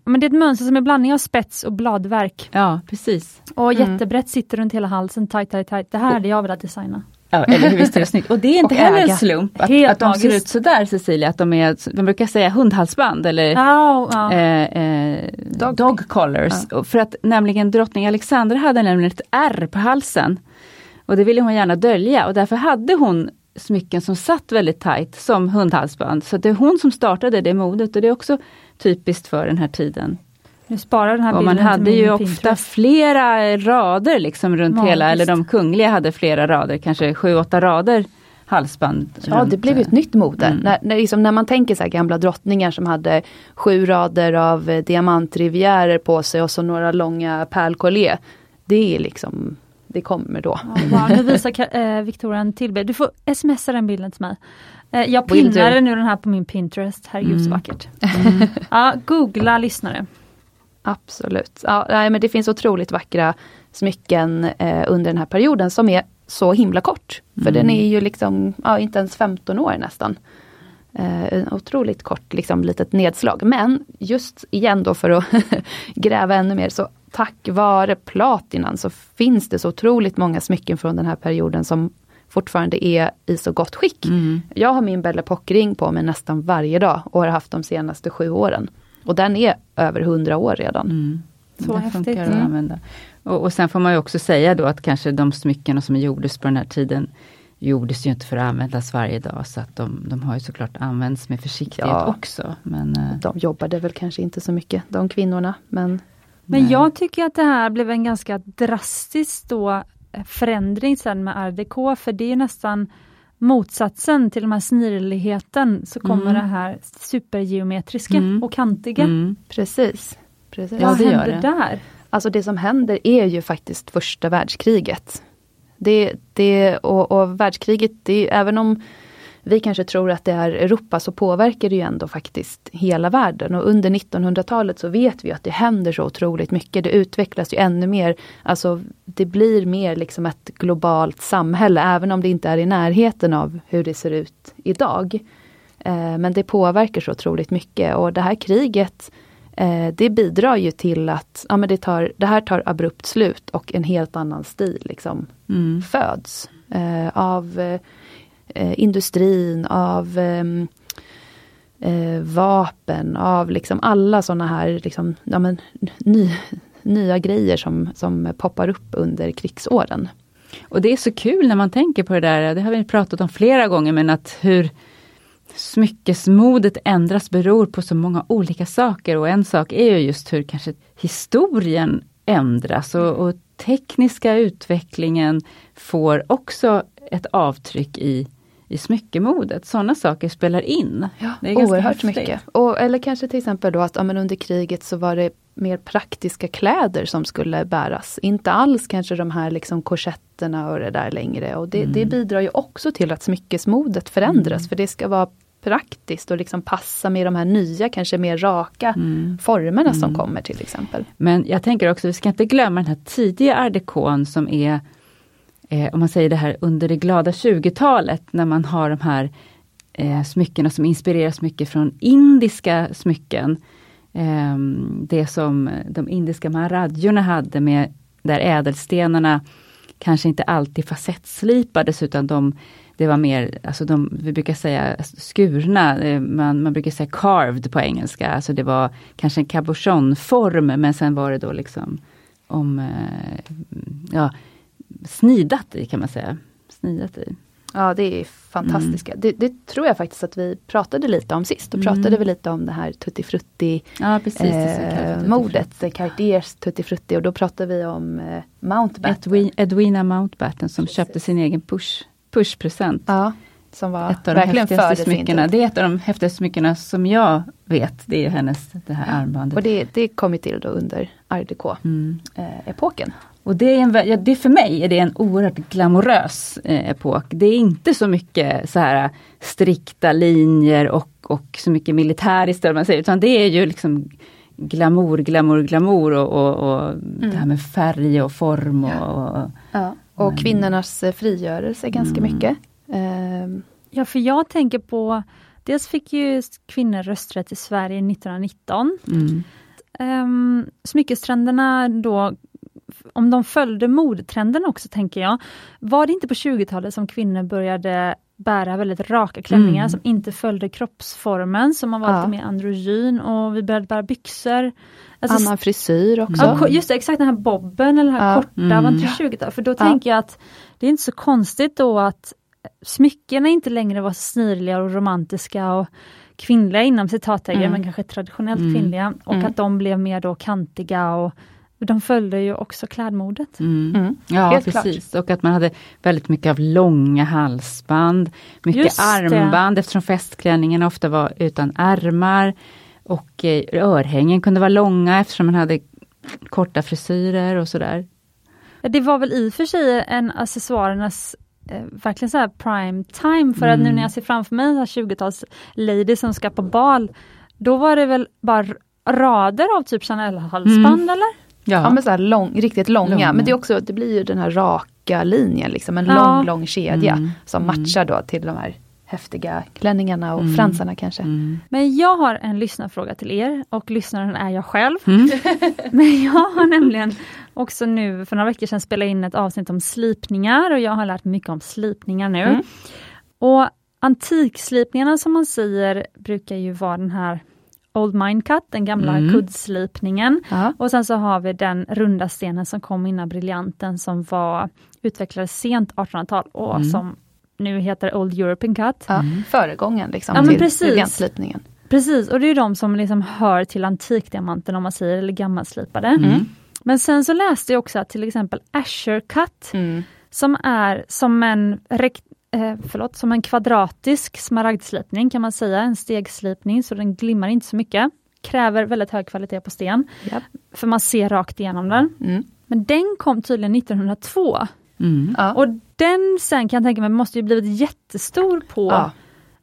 men det är ett mönster som är blandning av spets och bladverk. Ja, precis. Och Mm. jättebrett sitter runt hela halsen, tight, tight, tight. Det här hade jag velat designa. Ja, eller hur, visst är det snyggt. Och det är [laughs] inte heller en slump att, Helt att de ser magiskt. ut sådär Cecilia, att de är, de brukar säga hundhalsband eller Ja, ja. eh, eh, Dog. dog. collars. Och För att nämligen drottning Alexandra hade nämligen ett R på halsen. Och det ville hon gärna dölja och därför hade hon smycken som satt väldigt tajt som hundhalsband. Så det är hon som startade det modet och det är också typiskt för den här tiden. Nu sparar den här Och man hade ju ofta Pinterest. flera rader liksom runt Magiskt. hela, eller de kungliga hade flera rader, kanske sju, åtta rader halsband. Ja, runt, det blev ju ett eh, nytt mode. Mm. När, när, liksom, när man tänker så här gamla drottningar som hade sju rader av eh, diamantrivierer på sig och så några långa pärlkollier. Det är liksom, det kommer då. Ja, wow, nu [laughs] visar eh, Victoria en till bild. Du får smsa den bilden till mig. Eh, jag pinnade nu den här på min Pinterest. Herregud så Mm. vackert. [laughs] Ja, googla lyssnare. Absolut. Ja, nej, men det finns otroligt vackra smycken eh, under den här perioden som är så himla kort. För Mm. den är ju liksom, ja, inte ens 15 år nästan. Eh, otroligt kort liksom, litet nedslag. Men just igen då för att [laughs] gräva ännu mer, så tack vare platinan så finns det så otroligt många smycken från den här perioden som fortfarande är i så gott skick. Mm. Jag har min Belle Epoque-ring på mig nästan varje dag och har haft de senaste sju åren. Och den är över 100 år redan. Mm. Så det häftigt. funkar att Mm. använda. Och, och sen får man ju också säga då att kanske de smycken som gjordes på den här tiden gjordes ju inte för att användas varje dag så att de, de har ju såklart använts med försiktighet Ja. också. Men, eh, De jobbade väl kanske inte så mycket, de kvinnorna. Men Men jag tycker att det här blev en ganska drastisk då förändring sen med déco, för det är nästan motsatsen till den här snirligheten, så kommer Mm. det här supergeometriska Mm. och kantiga. Mm. precis. precis. Ja, Vad händer det. där? Alltså det som händer är ju faktiskt första världskriget. Det, det, och, och världskriget, det, även om vi kanske tror att det är Europa så påverkar det ju ändå faktiskt hela världen. Och under 1900-talet så vet vi att det händer så otroligt mycket. Det utvecklas ju ännu mer. Alltså det blir mer liksom ett globalt samhälle även om det inte är i närheten av hur det ser ut idag. Eh, men det påverkar så otroligt mycket och det här kriget Eh, det bidrar ju till att ja, men det, tar, det här tar abrupt slut och en helt annan stil liksom Mm. föds. Eh, av Eh, industrin, av ehm, eh, vapen, av liksom alla sådana här liksom, ja, men, ny, nya grejer som, som poppar upp under krigsåren. Och det är så kul när man tänker på det där, det har vi pratat om flera gånger, men att hur smyckesmodet ändras beror på så många olika saker och en sak är ju just hur kanske historien ändras och, och tekniska utvecklingen får också ett avtryck i, i smyckemodet. Sådana saker spelar in. Ja, Det är oerhört mycket. Och, eller kanske till exempel då att ja, men under kriget så var det mer praktiska kläder som skulle bäras. Inte alls kanske de här liksom korsetterna och det där längre. Och det, det bidrar ju också till att smyckesmodet förändras. För det ska vara praktiskt och liksom passa med de här nya, kanske mer raka formerna som kommer till exempel. Men jag tänker också, vi ska inte glömma den här tidiga art som är, eh, om man säger det här under det glada 20-talet, när man har de här eh, smyckena som inspireras mycket från indiska smycken. Eh, det som de indiska maharadjorna hade med, där ädelstenarna kanske inte alltid facettslipades utan de det var mer, alltså de, vi brukar säga skurna, eh, man, man brukar säga carved på engelska, alltså det var kanske en cabochonform men sen var det då liksom om, eh, ja, snidat i kan man säga. Snidat i. Ja, det är fantastiska. Det, det tror jag faktiskt att vi pratade lite om sist. Då pratade vi lite om det här Tutti Frutti Ja precis. eh, tutti modet, eh, Cartiers Tutti Frutti och då pratade vi om eh, Mountbatten. Edwin, Edwina Mountbatten som köpte sin egen push, pushpresent. Ja, som var Ett av de häftigaste smyckena. Det är ett av de häftigaste smyckena som jag vet. Det är hennes, det här armbandet. Och det, det kom ju till då under art Mm. déco-epoken. Och det är, en, ja, det för mig är det en oerhört glamorös eh, epok. Det är inte så mycket så här strikta linjer och, och så mycket militäriskt, man säger, utan det är ju liksom glamour, glamour, glamour och, och, och det här med färg och form och, och Ja. Och Men- kvinnornas eh, frigörelse ganska Mm. mycket. Ehm, Ja, för jag tänker på, dels fick ju kvinnor rösträtt i Sverige 1919. mm, Um, smyckestrenderna då, om de följde modtrenden också tänker jag, var det inte på 20-talet som kvinnor började bära väldigt raka klänningar Mm. som inte följde kroppsformen, som man var Ja. lite mer androgyn och vi började bära byxor. Alltså, annan frisyr också. Ja, just det, exakt den här bobben eller den här Ja. korta, var Mm. inte 20 För då tänker jag att det är inte så konstigt då att smyckena inte längre var så snirliga och romantiska och kvinnliga inom citattecken, Mm. men kanske traditionellt Mm. kvinnliga. Och Mm. att de blev mer då kantiga och de följde ju också klädmodet. mm. Mm. Ja Helt precis, och att man hade väldigt mycket av långa halsband, mycket Just det. armband eftersom festklänningen ofta var utan ärmar. Och eh, örhängen kunde vara långa eftersom man hade korta frisyrer och sådär. Det var väl i och för sig en accessoarernas eh, verkligen så här prime time för att Mm. nu när jag ser framför mig en 20-tals lady som ska på bal, då var det väl bara rader av typ Chanel-halsband Mm. eller? Ja, men så här lång, riktigt långa. Långa. Men det, är också, det blir ju den här raka linjen, liksom, en Ja. lång, lång kedja Mm. som Mm. matchar då till de här häftiga klänningarna och Mm. fransarna kanske. Mm. Men jag har en lyssnarfråga till er och lyssnaren är jag själv. Mm. [laughs] Men jag har nämligen också nu för några veckor sedan spelat in ett avsnitt om slipningar och jag har lärt mig mycket om slipningar nu. Mm. Och antikslipningarna som man säger brukar ju vara den här Old Mine Cut, den gamla Mm. kuddslipningen. Ja. Och sen så har vi den runda stenen som kom innan briljanten som var utvecklades sent 1800-tal och Mm. som nu heter Old European Cut. Ja, Föregången liksom Ja, men till precis. briljantslipningen. Precis, och det är de som liksom hör till antikdiamanten om man säger, eller gammalslipade. Mm. Men sen så läste jag också att till exempel Asher Cut, Mm. som är som en, rekt, eh, förlåt, som en kvadratisk smaragdslipning kan man säga, en stegslipning så den glimmar inte så mycket. Kräver väldigt hög kvalitet på sten, Japp. för man ser rakt igenom den. Mm. Men den kom tydligen 1902 Mm. Ja. och den sen kan jag tänka mig måste ju blivit jättestor på Ja.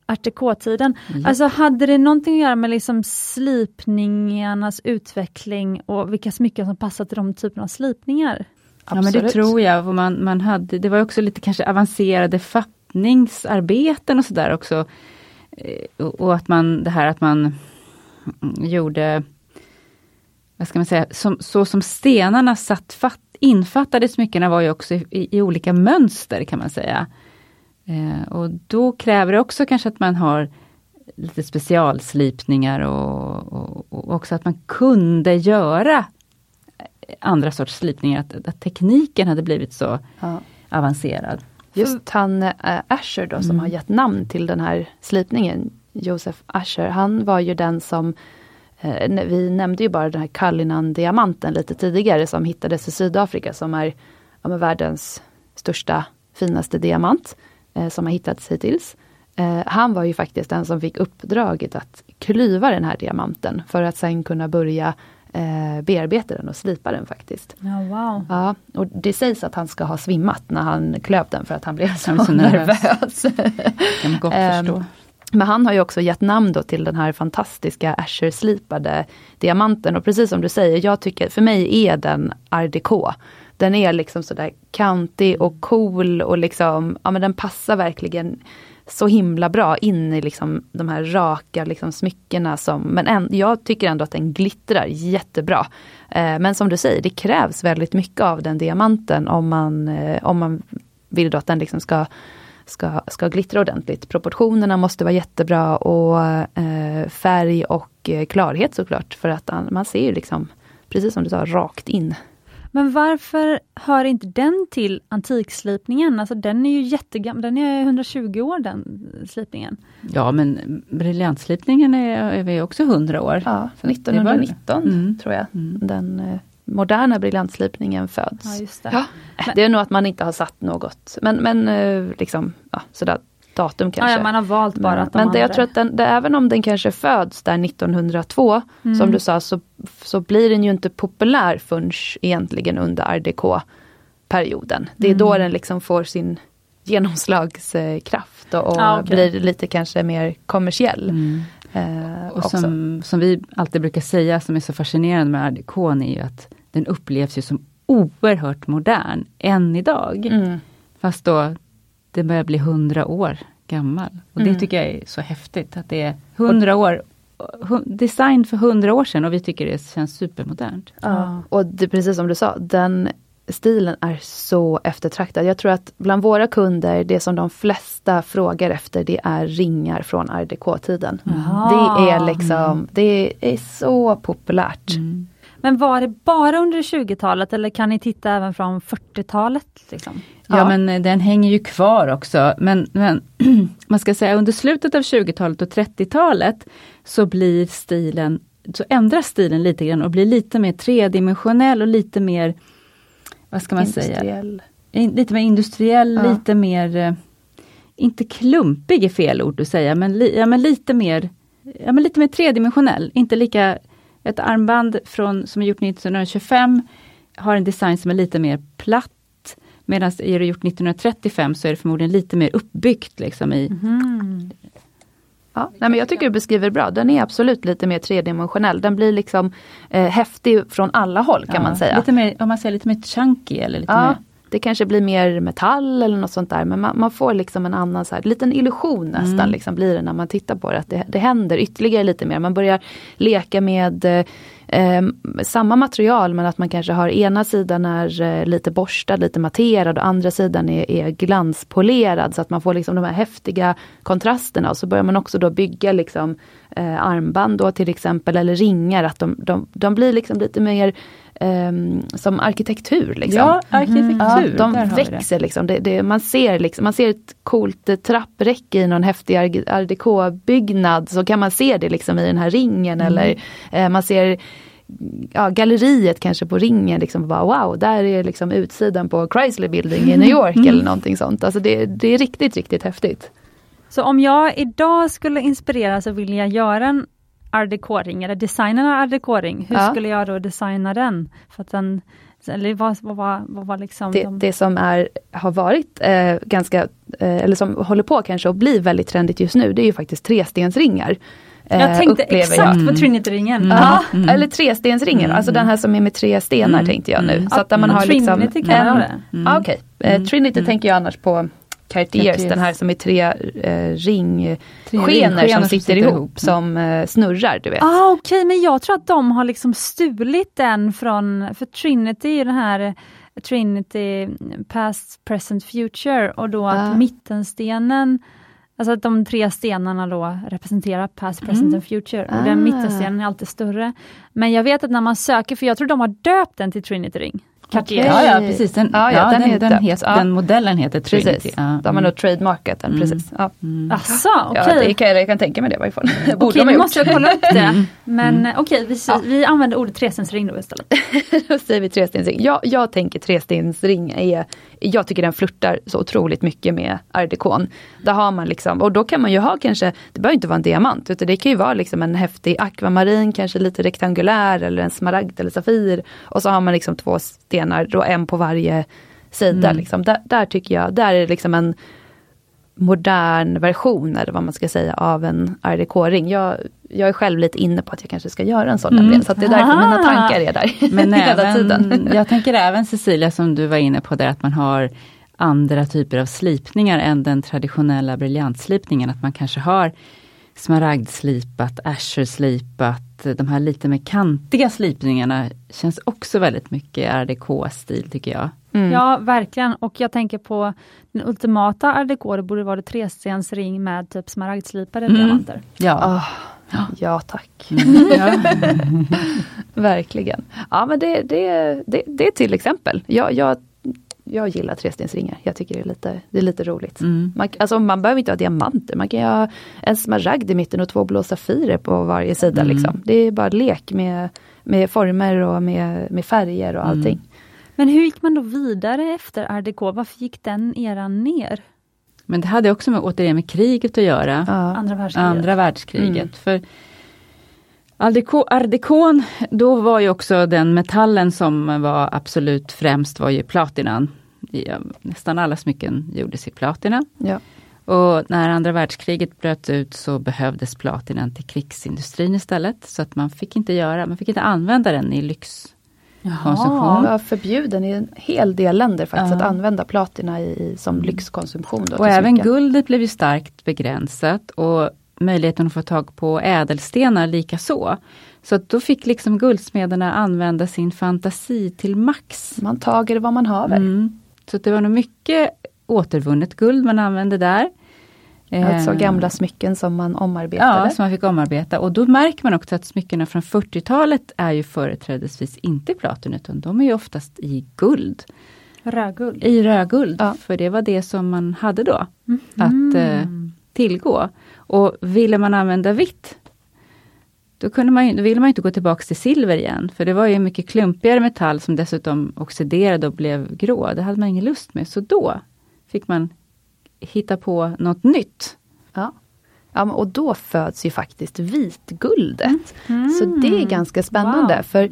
art déco-tiden. Ja. Alltså hade det någonting att göra med liksom slipningarnas utveckling och vilka smycken som passar till de typerna av slipningar? Ja men det tror jag. Man, man hade, det var också lite kanske avancerade fattningsarbeten och sådär också. Eh, Och, att man, det här att man gjorde vad ska man säga, som, så som stenarna satt fatt, infattade smyckena var ju också i, i olika mönster kan man säga. Eh, och då kräver det också kanske att man har lite specialslipningar och, och, och, också att man kunde göra andra sorts slipningar, att, att tekniken hade blivit så ja. avancerad. Just han äh, Asher då, som mm. har gett namn till den här slipningen, Josef Asher, han var ju den som eh, vi nämnde ju bara den här Cullinan-diamanten lite tidigare som hittades i Sydafrika som är ja, världens största, finaste diamant eh, som har hittats hittills. Eh, han var ju faktiskt den som fick uppdraget att klyva den här diamanten för att sen kunna börja eh, bearbeta den och slipa den faktiskt. Ja, wow. ja, och det sägs att han ska ha svimmat när han klöp den för att han blev [laughs] så, så nervös. [laughs] kan man gott förstå. Men han har ju också gett namn då till den här fantastiska Asher-slipade diamanten. Och precis som du säger, jag tycker, för mig är den art déco. Den är liksom sådär kantig och cool och liksom, ja men den passar verkligen så himla bra in i liksom de här raka liksom smyckena. Som, men en, jag tycker ändå att den glittrar jättebra. Eh, men som du säger, det krävs väldigt mycket av den diamanten om man, eh, om man vill då att den liksom ska ska, ska glittra ordentligt. Proportionerna måste vara jättebra och eh, färg och eh, klarhet såklart. För att man ser liksom, precis som du sa, rakt in. Men varför hör inte den till antikslipningen? Alltså den är ju jättegammal, den är 120 år den slipningen. Ja men briljantslipningen är, är också 100 år. Ja, 1919 mm. tror jag mm. den eh, moderna briljantslipningen föds. Ja, just det. Ja. det är nog att man inte har satt något, men, men eh, liksom, ja, sådär datum kanske. Ja, man har valt bara att de Men det, jag tror att den, det, även om den kanske föds där 1902, mm. som du sa, så, så blir den ju inte populär förrän egentligen under art perioden Det är mm. då den liksom får sin genomslagskraft och, ah, okay. blir lite kanske mer kommersiell. Mm. Eh, och som, som, vi alltid brukar säga, som är så fascinerande med art är ju att den upplevs ju som oerhört modern än idag. Mm. Fast då det börjar bli hundra år gammal. Och mm. det tycker jag är så häftigt att det är hundra år design för hundra år sedan och vi tycker det känns supermodernt. Ja. Och det, precis som du sa, den stilen är så eftertraktad. Jag tror att bland våra kunder, det som de flesta frågar efter, det är ringar från art tiden mm. Det är liksom, det är så populärt. Mm. Men var det bara under 20-talet eller kan ni titta även från 40-talet? Liksom? Ja, ja, men den hänger ju kvar också. Men, men [clears throat] man ska säga under slutet av 20-talet och 30-talet så blir stilen, så ändras stilen lite grann och blir lite mer tredimensionell och lite mer, vad ska man industriell. säga? Lite mer industriell, ja. lite mer, eh, inte klumpig är fel ord att säga, men, li, ja, men lite mer ja, men lite mer tredimensionell, inte lika ett armband från, som är gjort 1925 har en design som är lite mer platt. Medan är det gjort 1935 så är det förmodligen lite mer uppbyggt. Liksom, i, mm. Ja, nej, men jag tycker du beskriver bra. Den är absolut lite mer tredimensionell. Den blir liksom eh, häftig från alla håll kan ja, man säga. Lite mer, om man säger lite mer chunky eller lite ja. mer det kanske blir mer metall eller något sånt där men man, man får liksom en annan så här, liten illusion nästan mm. liksom blir det när man tittar på det. Att det, det händer ytterligare lite mer. Man börjar leka med eh, samma material men att man kanske har ena sidan är eh, lite borstad, lite matterad och andra sidan är, är glanspolerad så att man får liksom de här häftiga kontrasterna och så börjar man också då bygga liksom eh, armband då till exempel eller ringar att de, de, de blir liksom lite mer um, som arkitektur. Liksom. Ja, arkitektur. Ja, de växer liksom. Det, det, man, ser liksom. man ser ett coolt eh, trappräcke i någon häftig art byggnad så kan man se det liksom i den här ringen mm. eller eh, man ser ja, galleriet kanske på ringen. Liksom, bara, wow, där är liksom utsidan på Chrysler Building i New [laughs] York mm. eller någonting sånt. Alltså det, det är riktigt, riktigt häftigt. Så om jag idag skulle inspireras och vilja göra en art ring eller designa en art ring hur ja. skulle jag då designa den? För att den eller vad, vad, vad, vad liksom det, de... det som är, har varit eh, ganska, eh, eller som håller på kanske att bli väldigt trendigt just nu, det är ju faktiskt trestensringar. Eh, jag tänkte exakt jag. på Trinity-ringen. Mm. Ja, mm. eller trestensringen, mm. alltså den här som är med tre stenar mm. tänkte jag nu. Så att där man har Trinity liksom kan jag det. Mm. Ah, okay. Eh, Trinity tänker jag annars på Cartiers, Cartiers. den här som är tre eh, ringskenor som som sitter ihop, ihop. som eh, snurrar du vet. Ah, Okej, men jag tror att de har liksom stulit den från, för Trinity är den här Trinity Past, Present, Future och då att Ah. mittenstenen Alltså att de tre stenarna då representerar past, present and future. Och den Ah. mittenstenen är alltid större. Men jag vet att när man söker, för jag tror de har döpt den till Trinity Ring. Cartier. Ja, ja precis. Den, Ja, ja, den den, är den, het, Ja. den modellen heter Trinity. Precis, Ja, de har nog trademarkat den. Precis. Ja. mm. Asså, okej. Ja, det kan, jag kan tänka mig det i varje fall. Borde Okej, de ha nu gjort. måste jag kolla upp det. Men Mm. okej, vi, Ja. vi använder ordet trestensring då istället. [laughs] Då säger vi trestensring. Jag, jag tänker trestensring är, jag tycker den flörtar så otroligt mycket med art décon. Där har man liksom, och då kan man ju ha kanske, det behöver inte vara en diamant, utan det kan ju vara liksom en häftig akvamarin, kanske lite rektangulär eller en smaragd eller safir. Och så har man liksom två stenar, då en på varje sida. Mm. Liksom. Där, där tycker jag, där är det liksom en modern version eller vad man ska säga av en art déco-ring. Jag, jag är själv lite inne på att jag kanske ska göra en sån Mm. nämligen, så det är därför Ah. mina tankar är där [laughs] Men hela tiden. även, [laughs] jag tänker även Cecilia som du var inne på där att man har andra typer av slipningar än den traditionella briljantslipningen. Att man kanske har smaragdslipat, azure-slipat, de här lite mer kantiga slipningarna känns också väldigt mycket art déco-stil tycker jag. Mm. Ja, verkligen. Och jag tänker på den ultimata déco, det borde vara det trestensring med typ smaragdslipade Mm. diamanter. Ja. Ah, ja tack. Mm, ja. [laughs] [laughs] Verkligen. Ja men det, det, det, det är till exempel. Jag, jag, jag gillar trestensringar. Jag tycker det är lite, det är lite roligt. Mm. Man, alltså, man behöver inte ha diamanter. Man kan ha en smaragd i mitten och två blå safirer på varje sida. Mm. Liksom. Det är bara lek med, med former och med, med färger och allting. Men hur gick man då vidare efter déco? Varför gick den eran ner? Men det hade också med, återigen med kriget att göra. Ja. Andra världskriget? andra världskriget. Mm. För décon, då var ju också den metallen som var absolut främst var ju platinan. Nästan alla smycken gjordes i platina. Ja. Och när andra världskriget bröt ut så behövdes platinan till krigsindustrin istället. Så att man fick inte göra, man fick inte använda den i lyx. Konsumtion. Det var förbjuden i en hel del länder faktiskt Ja. att använda platina i, som lyxkonsumtion. Då, Och även smycken. guldet blev ju starkt begränsat och möjligheten att få tag på ädelstenar lika så. Så att då fick liksom guldsmederna använda sin fantasi till max. Man tager vad man haver. Mm. Så att det var nog mycket återvunnet guld man använde där. Alltså Eh, gamla smycken som man omarbetade. Ja, som man fick omarbeta. Och då märker man också att smyckena från 40-talet är ju företrädesvis inte i platin utan de är ju oftast i guld. Rödguld? I rödguld, Ja. för det var det som man hade då Mm. att eh, tillgå. Och ville man använda vitt, då, kunde man, då ville man inte gå tillbaka till silver igen, för det var ju mycket klumpigare metall som dessutom oxiderade och blev grå. Det hade man ingen lust med, så då fick man hitta på något nytt. Ja. Ja, och då föds ju faktiskt vitguldet. Mm. Så det är ganska spännande. Wow. För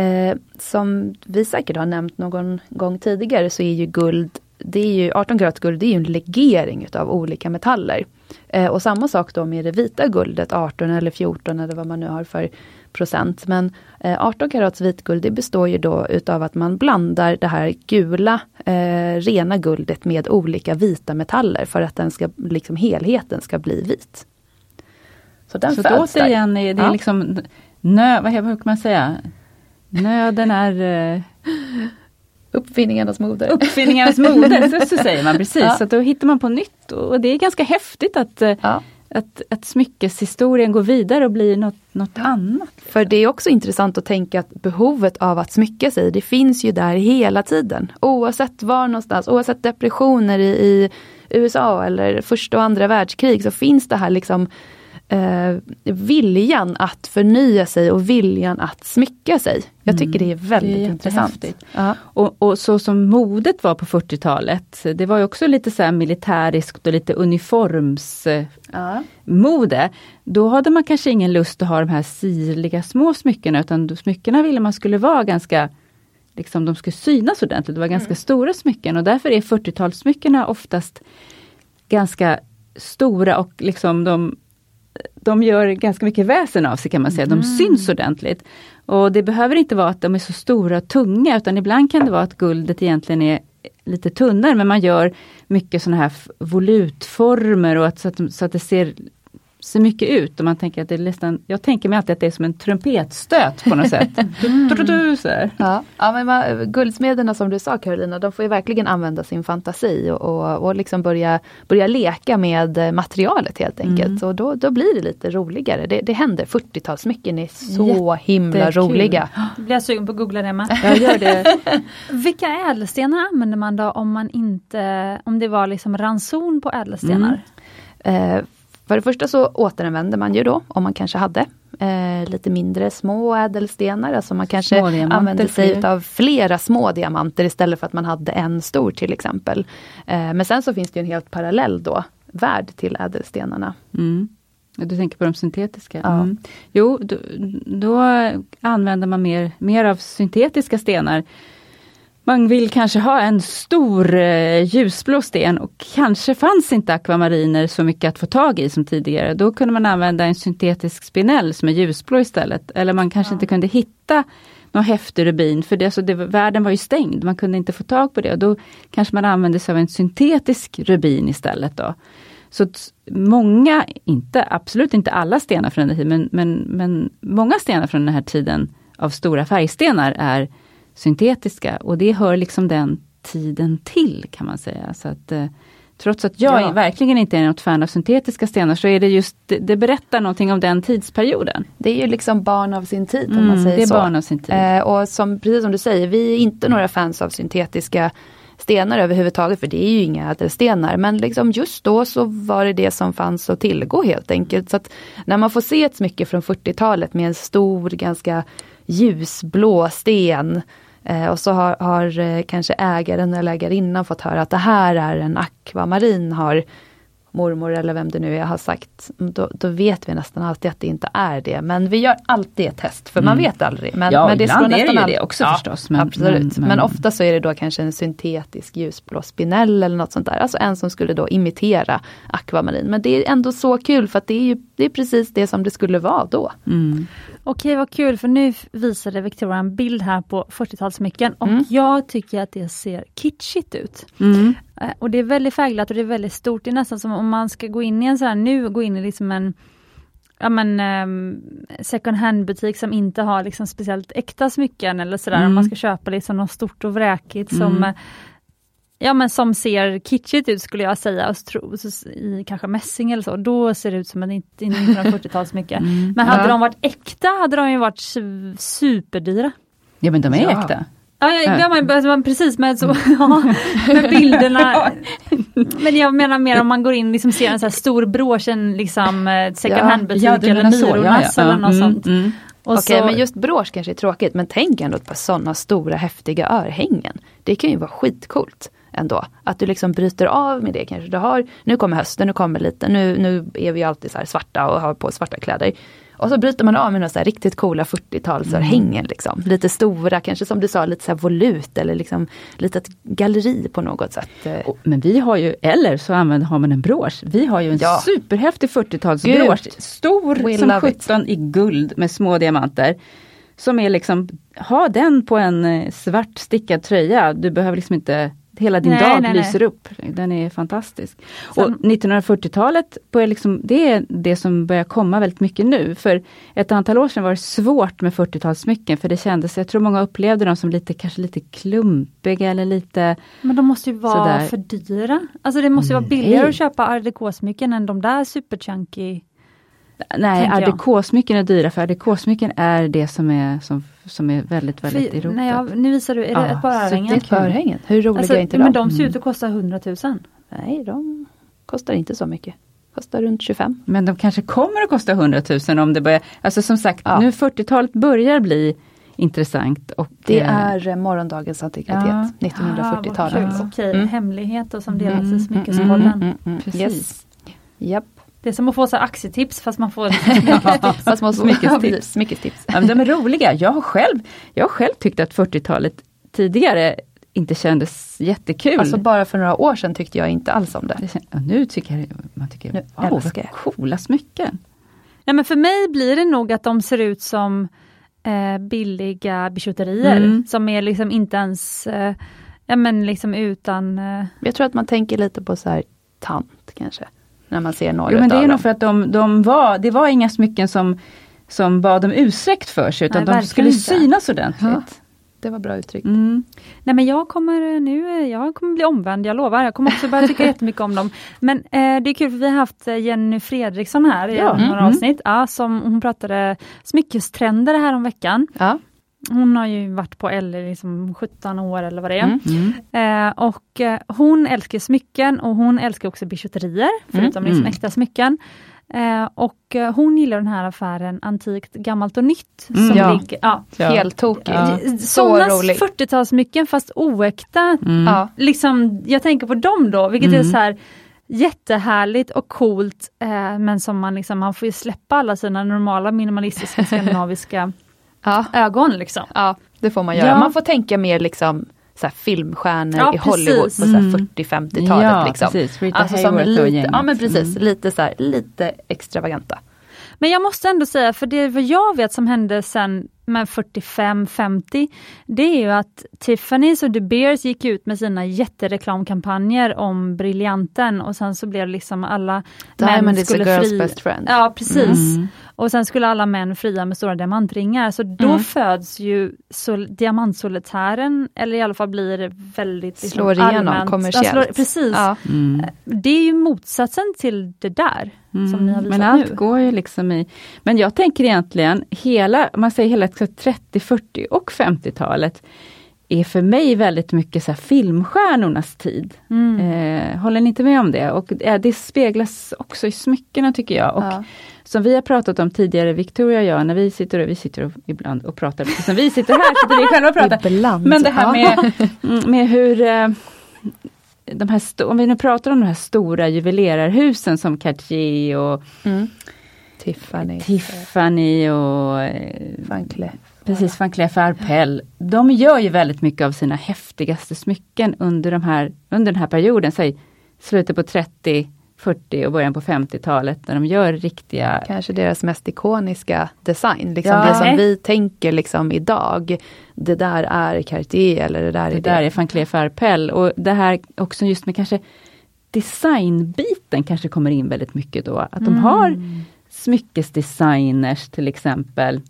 eh, som vi säkert har nämnt någon gång tidigare så är ju guld, det är ju 18 karat guld, det är ju en legering utav olika metaller. Eh, och samma sak då med det vita guldet, 18 eller 14 eller vad man nu har för procent. Men eh, 18 karats vitguld det består ju då utav att man blandar det här gula eh, rena guldet med olika vita metaller för att den ska, liksom helheten ska bli vit. Så den så föds då där. återigen, är det är Ja. liksom nö, vad kan man säga? Nöden är eh, [laughs] Uppfinningarnas moder. uppfinningarnas moder, så, så säger man [laughs] precis. Ja. Så då hittar man på nytt och det är ganska häftigt att, eh, Ja. att, att smyckeshistorien går vidare och blir något, något annat. För det är också intressant att tänka att behovet av att smycka sig, det finns ju där hela tiden. Oavsett var någonstans, oavsett depressioner i, i USA eller första och andra världskrig så finns det här liksom eh, viljan att förnya sig och viljan att smycka sig. Jag tycker det är väldigt Det är intressant. Ja. Och, och så som modet var på 40-talet, det var ju också lite så militäriskt och lite uniformsmode. Ja. Då hade man kanske ingen lust att ha de här sirliga små smyckena utan smyckena ville man skulle vara ganska liksom de skulle synas ordentligt, det var ganska stora smycken och därför är 40-talssmyckena oftast ganska stora och liksom de, de gör ganska mycket väsen av sig kan man säga, de syns ordentligt. Och det behöver inte vara att de är så stora och tunga utan ibland kan det vara att guldet egentligen är lite tunnare, men man gör mycket sådana här volutformer och att, så, att, så att det ser ser mycket ut och man tänker att det är nästan, jag tänker mig alltid att det är som en trumpetstöt på något sätt. [laughs] Mm. Du, du, du, så ja. ja, men man, guldsmederna som du sa Karolina, de får ju verkligen använda sin fantasi och, och, och liksom börja, börja leka med materialet helt enkelt. Mm. Och då, då blir det lite roligare. Det, det händer, 40-talsmycken är så Jättekul. himla roliga. Blir jag sugen på att googla det med. Jag gör det. [laughs] Vilka ädelstenar använder man då om man inte, om det var liksom ranson på ädelstenar? Mm. Eh, för det första så återanvänder man ju då, om man kanske hade eh, lite mindre små ädelstenar. Alltså man kanske använder sig av flera små diamanter istället för att man hade en stor till exempel. Eh, men sen så finns det en helt parallell då, värld till ädelstenarna. Mm. Du tänker på de syntetiska? Ja. Mm. Jo, då, då, använder man mer, mer av syntetiska stenar man vill kanske ha en stor eh, ljusblå sten och kanske fanns inte akvamariner så mycket att få tag i som tidigare. Då kunde man använda en syntetisk spinell som är ljusblå istället. Eller man kanske ja. inte kunde hitta någon häftig rubin, för det, alltså det, världen var ju stängd, man kunde inte få tag på det. Och då kanske man använde sig av en syntetisk rubin istället. Då. Så många, inte, absolut inte alla stenar från den här tiden, men, men, men många stenar från den här tiden av stora färgstenar är syntetiska och det hör liksom den tiden till kan man säga. Så att, eh, trots att jag ja. verkligen inte är något fan av syntetiska stenar så är det just, det, det, berättar någonting om den tidsperioden. Det är ju liksom barn av sin tid om mm, man säger det är så. Barn av sin tid. Eh, och som, precis som du säger, vi är inte några fans av syntetiska stenar överhuvudtaget, för det är ju inga ädelstenar. Men liksom just då så var det det som fanns att tillgå helt enkelt. Så att när man får se ett smycke från 40-talet med en stor, ganska ljusblå sten Eh, och så har, har eh, kanske ägaren eller ägarinnan fått höra att det här är en akvamarin, har mormor eller vem det nu är har sagt. Då, då, vet vi nästan alltid att det inte är det. Men vi gör alltid ett test, för man mm. vet aldrig. Men, ja, men det ibland är det ju det också ja, förstås. Men, absolut. Men, men, ofta så är det då kanske en syntetisk ljusblå spinell eller något sånt där. Alltså en som skulle då imitera akvamarin. Men det är ändå så kul för att det är ju det är precis det som det skulle vara då. Mm. Okej, vad kul, för nu visade Victoria en bild här på 40-talsmycken och mm. jag tycker att det ser kitschigt ut. Mm. Eh, och det är väldigt färgglatt och det är väldigt stort. Det är nästan som om man ska gå in i en sån här, nu, gå in i liksom en ja men um, second hand butik som inte har liksom speciellt äkta smycken eller sådär, mm. om man ska köpa liksom något stort och vräkigt som mm. Ja men som ser kitschigt ut skulle jag säga, och tro, i kanske mässing eller så, då ser det ut som en 1940-talsmycke. Mm. Men hade ja. de varit äkta hade de ju varit superdyra. Ja men de är ja. äkta. Ja, ja, ja man, precis med, så, [laughs] ja, med bilderna. [laughs] Men jag menar mer om man går in och liksom ser en så här stor brosch, en liksom eh, second hand-butik ja, eller Myrornas eller något mm, sånt. Mm. Okej, okay, men just brosch kanske är tråkigt, men tänk ändå på sådana stora häftiga örhängen. Det kan ju vara skitcoolt ändå. Att du liksom bryter av med det kanske. Du har, nu kommer hösten, nu kommer lite, nu, nu är vi alltid så svarta och har på svarta kläder. Och så bryter man av med några så riktigt coola 40-talsörhängen. Mm. Liksom. Lite stora, kanske som du sa, lite så här volut eller liksom litet galleri på något sätt. Men vi har ju, eller så använder, har man en brosch. Vi har ju en ja. superhäftig 40-talsbrosch. Stor We som 17 i guld med små diamanter. Som är liksom, ha den på en eh, svart stickad tröja. Du behöver liksom inte Hela din nej, dag nej, lyser nej. upp. Den är fantastisk. Sen, och 1940-talet, liksom, det är det som börjar komma väldigt mycket nu. För ett antal år sedan var det svårt med 40-talssmycken för det kändes, jag tror många upplevde dem som lite, kanske lite klumpiga eller lite Men de måste ju vara sådär. för dyra. Alltså det måste ju vara billigare att köpa art smycken än de där superchunky Nej, ardekosmycken är dyra för ardekosmycken är det som är, som, som är väldigt, väldigt i ropet. Nej, nu visar du, är det ett par örhängen? Ett par örhängen, hur roliga alltså, är inte de? Men de ser ut att kosta 100 000. Nej, de kostar inte så mycket. Kostar runt 25. Men de kanske kommer att kosta 100 000 om det börjar, alltså som sagt, ja. nu 40-talet börjar bli intressant. Och, det eh, är eh, morgondagens antikvitet, ja. 1940-talet. Ah, Okej, mm. hemligheter som delas mm, i Smyckespodden. Mm, mm, mm, Precis. Yes. Yep. Det är som att få så aktietips fast man får [laughs] fast man smyckestips. [laughs] smyckestips. Ja, de är roliga. Jag har själv, jag har själv tyckt att 40-talet tidigare inte kändes jättekul. Alltså bara för några år sedan tyckte jag inte alls om det. det nu tycker jag, man tycker, nu wow, vad coola smycken. Nej, men för mig blir det nog att de ser ut som eh, billiga bijouterier mm. som är liksom inte ens eh, ja men liksom utan... eh, Jag tror att man tänker lite på så här tant kanske. När man ser några Jo, men det är nog för att de, de var, det var inga smycken som, som bad om ursäkt för sig, utan Nej, de skulle inte. synas ordentligt. Det var bra uttryckt. Mm. Nej men jag kommer nu, eh, jag kommer bli omvänd, jag lovar. Jag kommer också börja tycka [laughs] jättemycket om dem. Men eh, det är kul för vi har haft eh, Jenny Fredriksson här i Ja, några mm. avsnitt. Ja, som, hon pratade smyckestrender här om veckan. Ja. Hon har ju varit på L i liksom 17 år eller vad det är. Mm. Mm. Eh, och eh, hon älskar smycken och hon älskar också bijouterier, förutom liksom Mm. äkta smycken. Eh, och eh, hon gillar den här affären Antikt, Gammalt och Nytt. Mm. Som Ja. ligger, ja. Ja. Helt tokig. Ja. Så Sådana rolig. 40-talssmycken fast oäkta. Mm. Ja. Liksom, jag tänker på dem då, vilket är Mm. så här jättehärligt och coolt, eh, men som man liksom, man får ju släppa alla sina normala minimalistiska [laughs] skandinaviska Ja. ögon liksom. ja, det får man göra. Ja. Man får tänka mer liksom så filmstjärnor Ja, i Hollywood på precis. här Mm. 40-50-talet. Ja, liksom. precis. Rita Alltså som lite, ja men precis, Mm. lite så här, lite extravaganta. Men jag måste ändå säga, för det vad jag vet som hände sen med 45-50, det är ju att Tiffany's och De Beers gick ut med sina jättereklamkampanjer om briljanten och sen så blev liksom alla Diamond män is a skulle girl's fri... best friend. Ja precis. Mm. Och sen skulle alla män fria med stora diamantringar. Så då Mm. föds ju sol, diamantsolitären, eller i alla fall blir det väldigt liksom, Slår igenom allmänt- kommersiellt. Ja, slår, precis. Ja. Mm. Det är ju motsatsen till det där. Som ni har visat Men allt nu. går ju liksom i... Men jag tänker egentligen hela, man säger hela 30, 40 och 50-talet är för mig väldigt mycket så här filmstjärnornas tid. Mm. Eh, håller ni inte med om det? Och eh, det speglas också i smyckena tycker jag. Och Ja. som vi har pratat om tidigare, Victoria och jag, när vi sitter och, vi sitter och, ibland och pratar, som vi sitter här, sitter vi själva och pratar. Ibland. Men det här med, mm, med hur eh, de här om vi nu pratar om de här stora juvelerarhusen som Cartier och Mm. Tiffany. Tiffany och eh, Van Cleef. precis Van Cleef Arpels. De gör ju väldigt mycket av sina häftigaste smycken under, de här, under den här perioden, säg slutet på 30, 40 och början på 50-talet när de gör riktiga Kanske deras mest ikoniska design. Liksom Ja. Det som vi tänker liksom idag. Det där är Cartier eller det där Det är där det. är van Cleef Arpels och det här också just med kanske designbiten kanske kommer in väldigt mycket då. Att de har smyckesdesigners till exempel.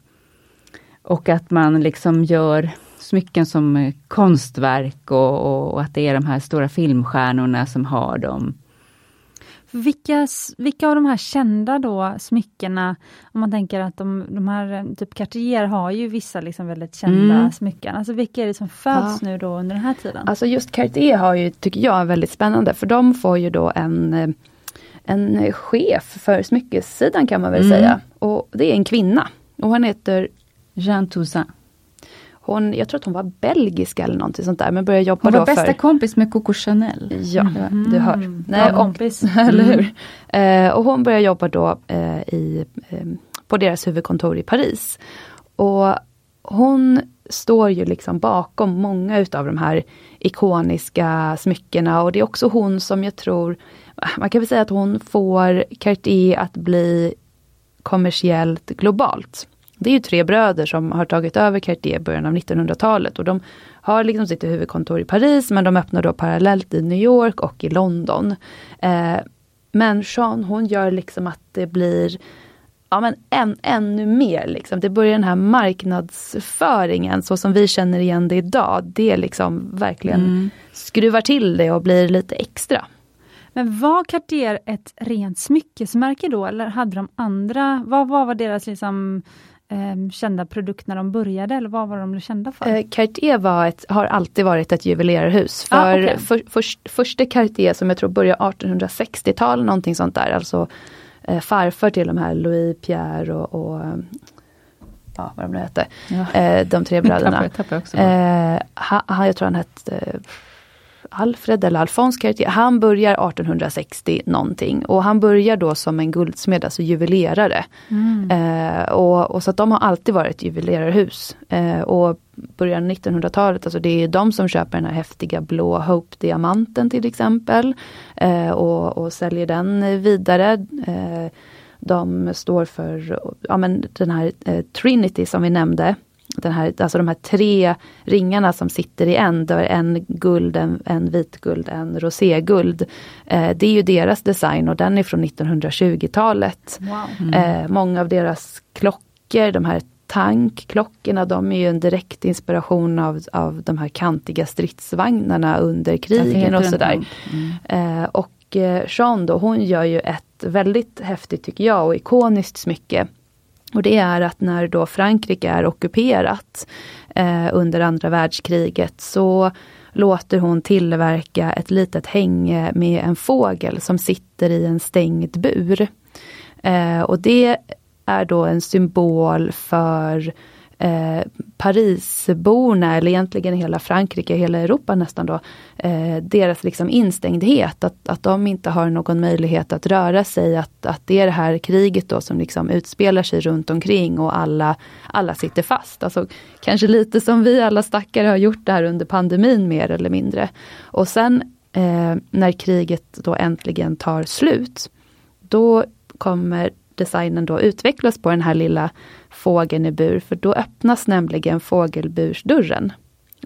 Och att man liksom gör smycken som konstverk och, och, och att det är de här stora filmstjärnorna som har dem. Vilka, vilka av de här kända då smyckena, om man tänker att de, de här, typ Cartier har ju vissa liksom väldigt kända Mm. smycken. Alltså vilka är det som föds nu då under den här tiden? Alltså just Cartier har ju, tycker jag, är väldigt spännande. För de får ju då en, eh, en chef för smyckessidan kan man väl Mm. säga. Och det är en kvinna. Och hon heter Jean Toussaint. hon, jag tror att hon var belgiska eller någonting sånt där, men började jobba Hon då var bästa för... kompis med Coco Chanel. Ja, du hör. Mm. Nej, Bra kompis. [laughs] eller hur? Eh, och hon började jobba då eh, i, eh, på deras huvudkontor i Paris. Och hon står ju liksom bakom många utav de här ikoniska smyckena och det är också hon som jag tror, man kan väl säga att hon får Cartier att bli kommersiellt globalt. Det är ju tre bröder som har tagit över Cartier i början av 1900-talet och de har liksom sitt huvudkontor i Paris men de öppnar då parallellt i New York och i London. Eh, men Jean hon gör liksom att det blir ja, men än, ännu mer. Liksom. Det börjar den här marknadsföringen så som vi känner igen det idag. Det liksom verkligen Mm. skruvar till det och blir lite extra. Men var Cartier ett rent smyckesmärke då eller hade de andra, vad, vad var deras liksom, eh, kända produkt när de började eller vad var de kända för? Eh, Cartier var ett, har alltid varit ett juvelerarhus. För, Ah, okej. för, först, första Cartier som jag tror började 1860-tal, någonting sånt där. Alltså eh, farfar till de här Louis Pierre och, och ja, vad de nu hette. Ja. Eh, de tre [laughs] bröderna. Tappar, tappar också. Eh, ha, ha, jag tror han hette Alfred eller Alphonse Cartier. Han börjar 1860 någonting och han börjar då som en guldsmed, alltså juvelerare. Mm. Eh, och, och så att de har alltid varit juvelerarhus. Eh, och början av 1900-talet, alltså det är de som köper den här häftiga blå Hope-diamanten till exempel. Eh, och, och säljer den vidare. Eh, de står för ja, men den här eh, Trinity som vi nämnde. Den här, alltså de här tre ringarna som sitter i en, där en guld, en, en vitguld, en roséguld. Eh, det är ju deras design och den är från 1920-talet. Wow. Mm. Eh, många av deras klockor, de här tankklockorna, de är ju en direkt inspiration av, av de här kantiga stridsvagnarna under krigen och sådär. Mm. Eh, och eh, Jean då, hon gör ju ett väldigt häftigt, tycker jag, och ikoniskt smycke. Och det är att när då Frankrike är ockuperat eh, under andra världskriget så låter hon tillverka ett litet hänge med en fågel som sitter i en stängd bur. Eh, och det är då en symbol för eh, Parisborna, eller egentligen hela Frankrike, hela Europa nästan då, eh, deras liksom instängdhet, att, att de inte har någon möjlighet att röra sig, att, att det är det här kriget då som liksom utspelar sig runt omkring och alla, alla sitter fast. Alltså, kanske lite som vi alla stackare har gjort det här under pandemin mer eller mindre. Och sen eh, när kriget då äntligen tar slut, då kommer designen då utvecklas på den här lilla fågeln i bur, för då öppnas nämligen fågelbursdörren.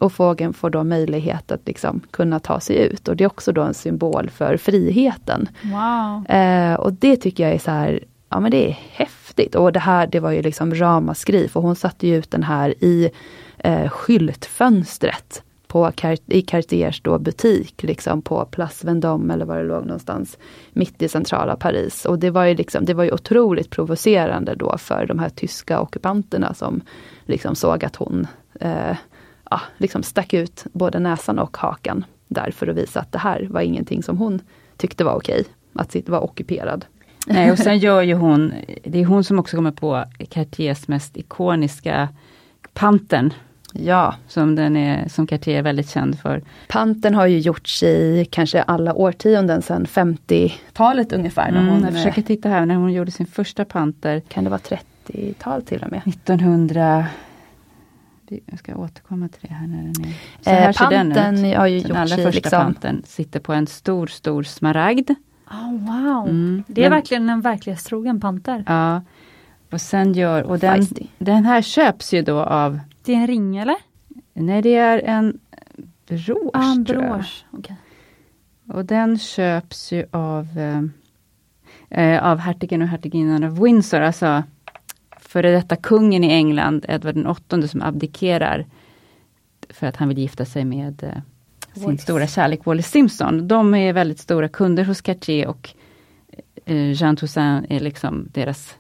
Och fågeln får då möjlighet att liksom kunna ta sig ut och det är också då en symbol för friheten. Wow. Eh, och det tycker jag är så här, ja men det är häftigt. Och det här det var ju liksom ramaskri, för hon satte ju ut den här i eh, skyltfönstret på, i Cartiers då butik, liksom på Place Vendôme eller var det låg någonstans, mitt i centrala Paris. Och det var ju, liksom, det var ju otroligt provocerande då för de här tyska ockupanterna som liksom såg att hon eh, ja, liksom stack ut både näsan och hakan där för att visa att det här var ingenting som hon tyckte var okej, att vara ockuperad. Nej, och sen [laughs] gör ju hon, det är hon som också kommer på Cartiers mest ikoniska Pantern Ja. Som, den är, som Cartier är väldigt känd för. Panten har ju gjorts i kanske alla årtionden sedan 50-talet ungefär. När mm, hon, jag försöker titta här, när hon gjorde sin första panter. Kan det vara 30-tal till och med? 1900 jag ska återkomma till det här när den är... Så här eh, ser den ut. Har ju den allra första liksom... panten sitter på en stor, stor smaragd. Oh, wow, mm. det är den, verkligen en verklighetstrogen panter. Ja. Och sen gör, och den, den här köps ju då av det är en ring eller? Nej, det är en brosch. Ah, en brosch. Okay. Och den köps ju av, eh, eh, av hertigen och hertiginnan av Windsor, alltså före detta kungen i England, Edward VIII, som abdikerar för att han vill gifta sig med eh, sin Wallis. stora kärlek Wallis Simpson. De är väldigt stora kunder hos Cartier och eh, Jean Toussaint är liksom deras,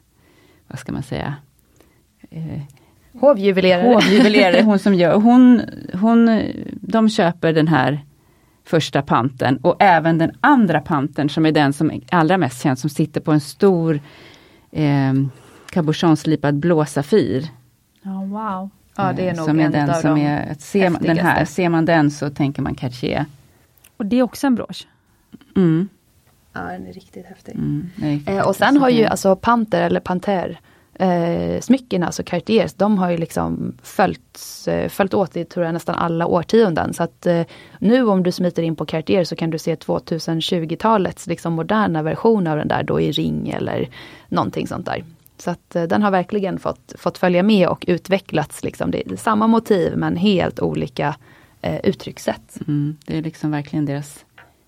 vad ska man säga, eh, Hovjuvelerare. Hovjuvelerare, hon som gör, hon, hon, de köper den här första panten och även den andra panten som är den som är allra mest känd, som sitter på en stor eh, cabochonslipad blå safir. Oh, wow. Ja, det är nog som är den som är, ser man, den här, ser man den så tänker man Cartier. Och det är också en brosch? Mm. Ja, den är riktigt häftig. Mm, är riktigt eh, och sen har ju alltså Panter eller Panter eh, smyckena, alltså Cartiers, de har ju liksom följt, eh, följt åt i tror jag nästan alla årtionden. Så att eh, nu om du smiter in på Cartier så kan du se 2020-talets liksom moderna version av den där då i ring eller någonting sånt där. Så att eh, den har verkligen fått, fått följa med och utvecklats. Liksom. Det är samma motiv men helt olika eh, uttryckssätt. Mm, det är liksom verkligen deras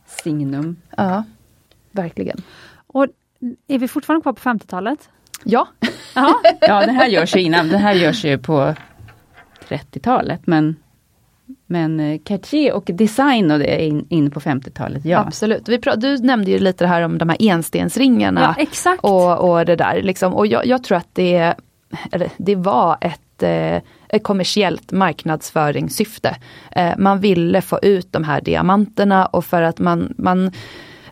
signum. Ja, verkligen. Och är vi fortfarande kvar på 50-talet? Ja. [laughs] ja, det här görs ju innan, det här görs ju på 30-talet men men eh, Cartier och design och det är in, in på 50-talet, ja. Absolut. Vi du nämnde ju lite det här om de här enstensringarna. Ja, exakt. Och, och det där. Liksom. Och jag, jag tror att det, det var ett, eh, ett kommersiellt marknadsföringssyfte. Eh, man ville få ut de här diamanterna och för att man, man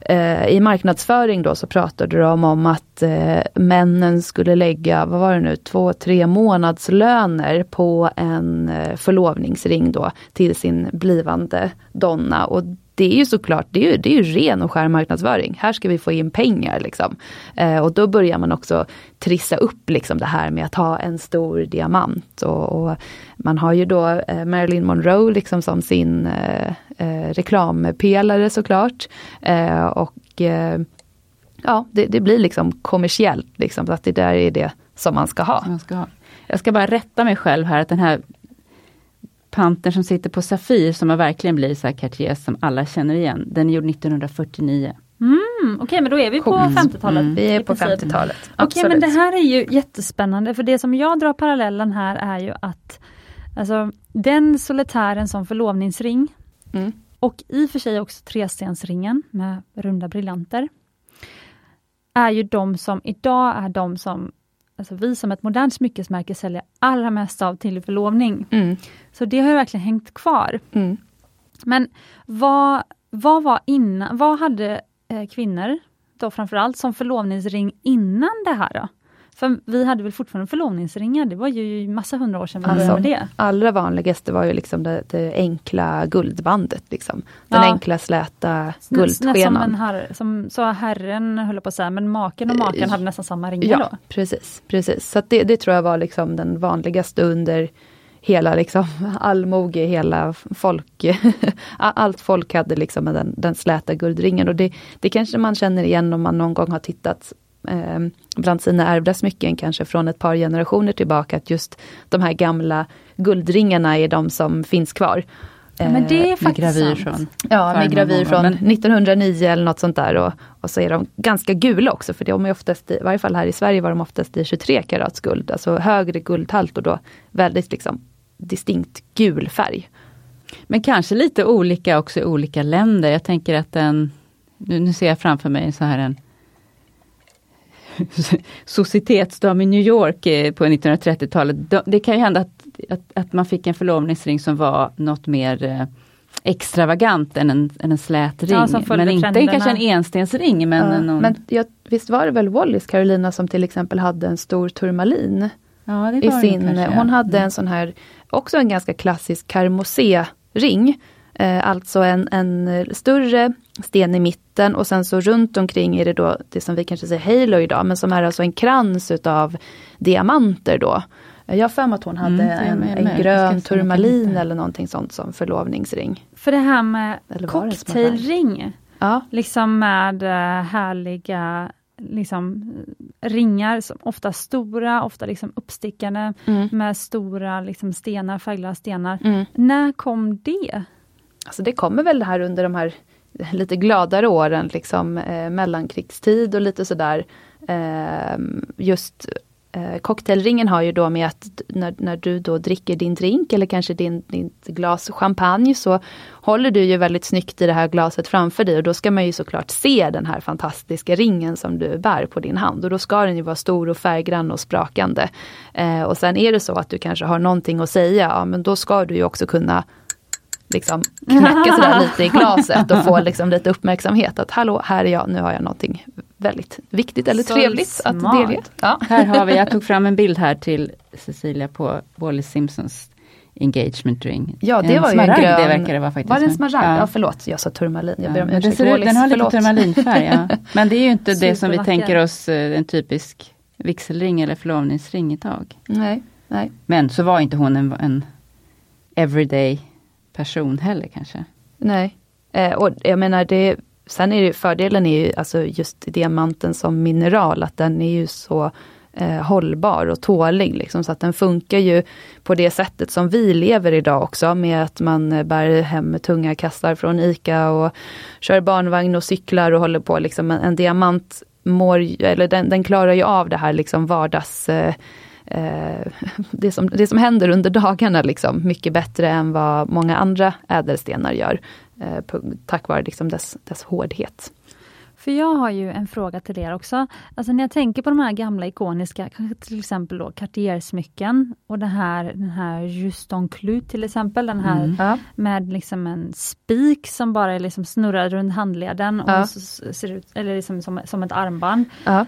eh, i marknadsföring då så pratade de om att eh, männen skulle lägga, vad var det nu, två, tre månadslöner på en eh, förlovningsring då till sin blivande donna. Och det är ju såklart, det är ju, det är ju ren och skär marknadsföring. Här ska vi få in pengar liksom. Eh, och då börjar man också trissa upp liksom det här med att ha en stor diamant. Och, och man har ju då eh, Marilyn Monroe liksom som sin eh, eh reklampelare såklart. Eh, och eh, ja, det, det, blir liksom kommersiellt, liksom, att det där är det som man ska ha. Som man ska ha. Jag ska bara rätta mig själv här att den här pantern som sitter på Safir som verkligen blir så här Cartier som alla känner igen. Den är gjord 1949. Mm, Okej, okay, men då är vi på Coolt. 50-talet. Mm. Vi är på princip. 50-talet. Okej, men det här är ju jättespännande, för det som jag drar parallellen här är ju att alltså, den solitären som förlovningsring Mm. och i och för sig också trestensringen med runda briljanter, är ju de som idag är de som alltså vi som ett modernt smyckesmärke säljer allra mest av till förlovning. Mm. Så det har ju verkligen hängt kvar. Mm. Men vad, vad var innan, vad hade eh, kvinnor då framförallt som förlovningsring innan det här då? För vi hade väl fortfarande förlovningsringar, det var ju massa hundra år sedan vi började Alltså, med det. Allra vanligaste var ju liksom det, det enkla guldbandet. Liksom. Den Ja. enkla släta Som, guldskenan. en herre, som så herren höll på att säga, men maken och maken Eh, hade nästan samma ringar Ja, då. precis. precis. Så det, det tror jag var liksom den vanligaste under hela liksom allmoge, hela folk, [laughs] allt folk hade liksom den, den släta guldringen. Och det, det kanske man känner igen om man någon gång har tittat eh, bland sina ärvda smycken, kanske från ett par generationer tillbaka, att just de här gamla guldringarna är de som finns kvar. Ja, men det är Eh, Med faktiskt gravyr sant. från. Ja, med gravyr från. Men- 1909 eller något sånt där. Och, och så är de ganska gula också, för de är oftast, i, i varje fall här i Sverige var de oftast i 23 karats guld, alltså högre guldhalt och då väldigt liksom distinkt gul färg. Men kanske lite olika också i olika länder. Jag tänker att den, nu, nu ser jag framför mig så här en [laughs] societetsdam i New York eh, på 1930-talet. De- Det kan ju hända att, att, att man fick en förlovningsring som var något mer eh, extravagant än en, än en slät ring. Ja, men inte trenderna. kanske en enstensring men Ja, någon, Men jag, visst var det väl Wallis Carolina som till exempel hade en stor turmalin ja, i sin, hon hade en sån här, också en ganska klassisk karmosé-ring. Eh, alltså en, en större sten i mitten och sen så runt omkring är det då det som vi kanske säger halo idag, men som är alltså en krans utav diamanter då. Jag har för mig att hon hade Mm, det en, en grön turmalin eller någonting sånt som förlovningsring. För det här med det cocktailring, Ja, liksom med eh, härliga liksom, ringar, som ofta stora, ofta liksom uppstickande, mm. med stora liksom, stenar, färgglada stenar. Mm. När kom det? Alltså det kommer väl här under de här lite gladare åren, liksom eh, mellankrigstid och lite sådär. Eh, just eh, cocktailringen har ju då med att när, när du då dricker din drink eller kanske din, ditt glas champagne så håller du ju väldigt snyggt i det här glaset framför dig och då ska man ju såklart se den här fantastiska ringen som du bär på din hand och då ska den ju vara stor och färggrann och sprakande. Eh, och sen är det så att du kanske har någonting att säga, ja men då ska du ju också kunna liksom knacka sådär [laughs] lite i glaset och få liksom lite uppmärksamhet att hallå, här är jag, nu har jag någonting väldigt viktigt eller Så trevligt att smart. delge. Ja. Här har vi, jag [laughs] tog fram en bild här till Cecilia på Wallis Simpsons engagement ring. Ja, det var ju en smaragd, grön- det verkar det vara faktiskt. Var det en smaragd? Ja. Ja. förlåt, jag sa turmalin. Jag ber Ja, om den, ursäkt. ser ut, Wallis, den har lite turmalinfärg. Ja. [laughs] Men det är ju inte det som vi tänker oss eh, en typisk vigselring eller förlovningsring idag. Nej, nej. Men så var inte hon en, en everyday person heller kanske. Nej. Eh, och jag menar det, sen är det fördelen är ju alltså just diamanten som mineral, att den är ju så eh, hållbar och tålig. Liksom, så att den funkar ju på det sättet som vi lever idag också med att man eh, bär hem tunga kassar från ICA och kör barnvagn och cyklar och håller på. Liksom, en, en diamant mår, eller den, den klarar ju av det här liksom vardags eh, eh, [laughs] det, som, det som händer under dagarna liksom, mycket bättre än vad många andra ädelstenar gör. Eh, på, tack vare liksom dess, dess hårdhet. För jag har ju en fråga till er också. Alltså när jag tänker på de här gamla ikoniska, kanske till exempel då Cartier-smycken och det här, den här Juston Clut till exempel, den här Mm. Ja. med liksom en spik som bara liksom snurrad runt handleden och Ja. så ser ut, eller liksom som, som ett armband. Ja.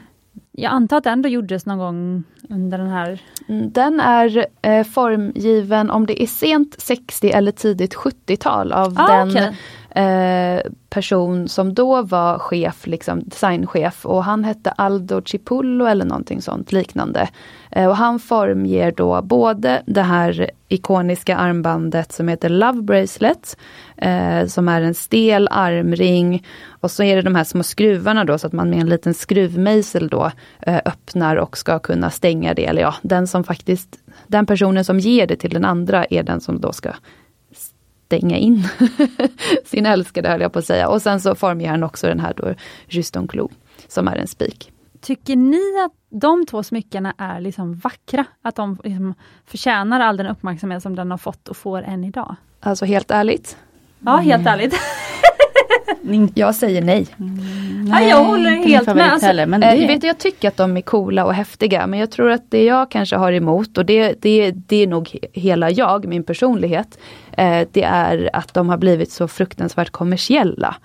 Jag antar att den då gjordes någon gång under den här... Mm, Den är eh, formgiven om det är sent 60 eller tidigt 70-tal av Ah, den okej eh, person som då var chef, liksom designchef och han hette Aldo Cipullo eller någonting sånt liknande. Eh, och han formger då både det här ikoniska armbandet som heter Love Bracelet, eh, som är en stel armring. Och så är det de här små skruvarna då så att man med en liten skruvmejsel då eh, öppnar och ska kunna stänga det. Eller ja, den som faktiskt, den personen som ger det till den andra är den som då ska stänga in [laughs] sin älskade höll jag på att säga. Och sen så formger han också den här då Juston Clou, som är en spik. Tycker ni att de två smyckena är liksom vackra? Att de liksom förtjänar all den uppmärksamhet som den har fått och får än idag? Alltså helt ärligt? Ja, helt ärligt. [laughs] jag säger nej. Mm, nej, jag håller helt med. Alltså, heller, men det... vet, jag tycker att de är coola och häftiga men jag tror att det jag kanske har emot och det, det, det är nog hela jag, min personlighet. Eh, det är att de har blivit så fruktansvärt kommersiella.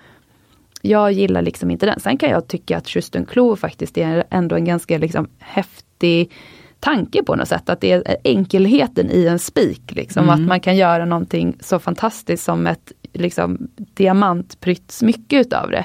Jag gillar liksom inte den. Sen kan jag tycka att Justin Klo faktiskt är ändå en ganska liksom häftig tanke på något sätt. Att det är enkelheten i en spik. Liksom, mm. Att man kan göra någonting så fantastiskt som ett liksom, diamantprytt smycke utav det.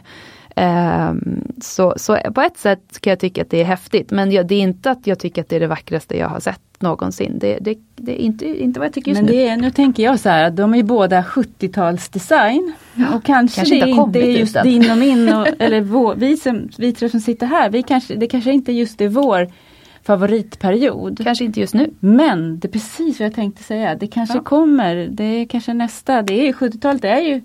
Um, så, så på ett sätt kan jag tycka att det är häftigt men jag, det är inte att jag tycker att det är det vackraste jag har sett någonsin. Det, det, det är inte, inte vad jag tycker just men nu. Är, nu tänker jag så här att de är båda 70-talsdesign. Ja, och kanske, kanske det inte är just din och min, [laughs] och, eller vår, vi, som, vi tre som sitter här, vi kanske, det kanske inte just är vår favoritperiod. Kanske inte just nu. Men det är precis vad jag tänkte säga. Det kanske ja. kommer. Det är kanske nästa. Det är 70-talet är ju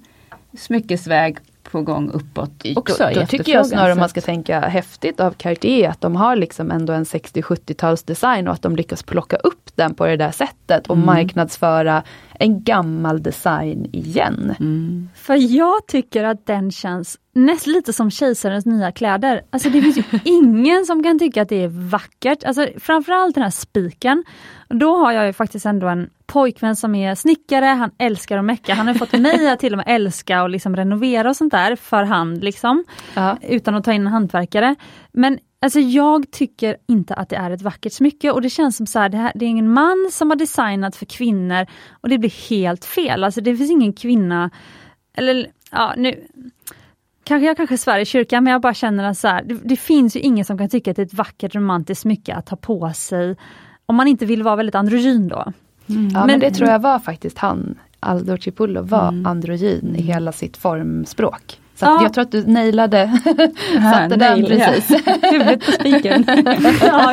smyckesväg på gång uppåt också. Då, då tycker jag snarare man ska tänka häftigt av Cartier att de har liksom ändå en 60-70-tals design och att de lyckas plocka upp den på det där sättet och mm. marknadsföra en gammal design igen. Mm. För jag tycker att den känns nästan lite som kejsarens nya kläder. Alltså det finns ju [laughs] ingen som kan tycka att det är vackert. Alltså framförallt den här spiken. Då har jag ju faktiskt ändå en pojkvän som är snickare, han älskar att mecka. Han har fått mig att till och med älska och liksom renovera och sånt där för hand liksom. Ja. Utan att ta in en hantverkare. Men Alltså jag tycker inte att det är ett vackert smycke och det känns som så här, det, här, det är ingen man som har designat för kvinnor och det blir helt fel. Alltså det finns ingen kvinna, eller ja nu, kanske jag kanske svär i kyrkan men jag bara känner att så här, det, det, finns ju ingen som kan tycka att det är ett vackert romantiskt smycke att ta på sig om man inte vill vara väldigt androgyn då. Mm. Ja men, men, det tror jag var faktiskt han, Aldo Cipullo var mm. androgyn i hela sitt formspråk. Så ja. jag tror att du nailade, [laughs] satte den precis. [laughs] Huvudet på spiken. [laughs] ja,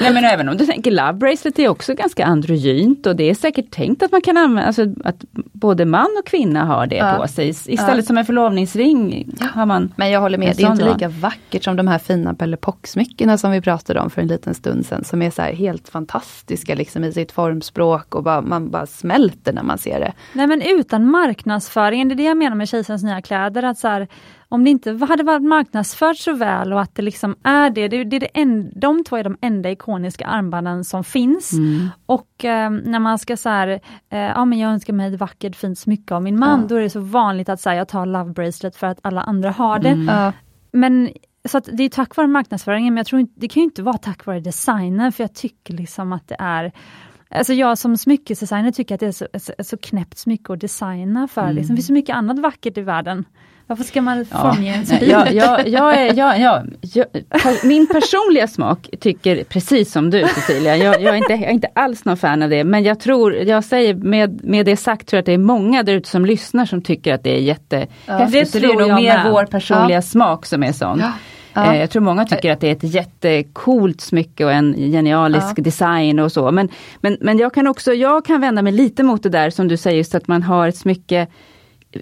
Nej men även om du tänker Love Bracelet är också ganska androgynt och det är säkert tänkt att man kan använda, alltså att både man och kvinna har det ja. på sig. Istället ja. som en förlovningsring har man Men jag håller med, det är inte lika vackert som de här fina Pelle smyckena som vi pratade om för en liten stund sedan. Som är så helt fantastiska liksom i sitt formspråk och bara, man bara smälter när man ser det. Nej men utan marknadsföringen, det är det jag menar med tjej Kejsarens nya kläder, att så här, om det inte hade varit marknadsfört så väl och att det liksom är det, det, det är det en, de två är de enda ikoniska armbanden som finns. Mm. Och eh, när man ska så här, eh, ja men jag önskar mig ett vackert fint smycke av min man, ja. då är det så vanligt att så jag tar love bracelet för att alla andra har det. Mm. Men så att det är tack vare marknadsföringen, men jag tror inte, det kan ju inte vara tack vare designen, för jag tycker liksom att det är Alltså jag som smyckesdesigner tycker att det är så, så, så knäppt smycke att designa för. Mm. Liksom. Det finns så mycket annat vackert i världen. Varför ska man formge en spik? Ja, ja, ja, ja, ja, ja, min personliga smak tycker precis som du Cecilia. Jag, jag, är inte, jag är inte alls någon fan av det. Men jag tror, jag säger med, med det sagt, tror jag att det är många där ute som lyssnar som tycker att det är jättehäftigt. Ja, det, det är nog mer vår personliga smak som är sån. Ja. Ja. Eh, jag tror många tycker att det är ett jättecoolt smycke och en genialisk ja. design och så. Men, men, men jag kan också, jag kan vända mig lite mot det där som du säger, just att man har ett smycke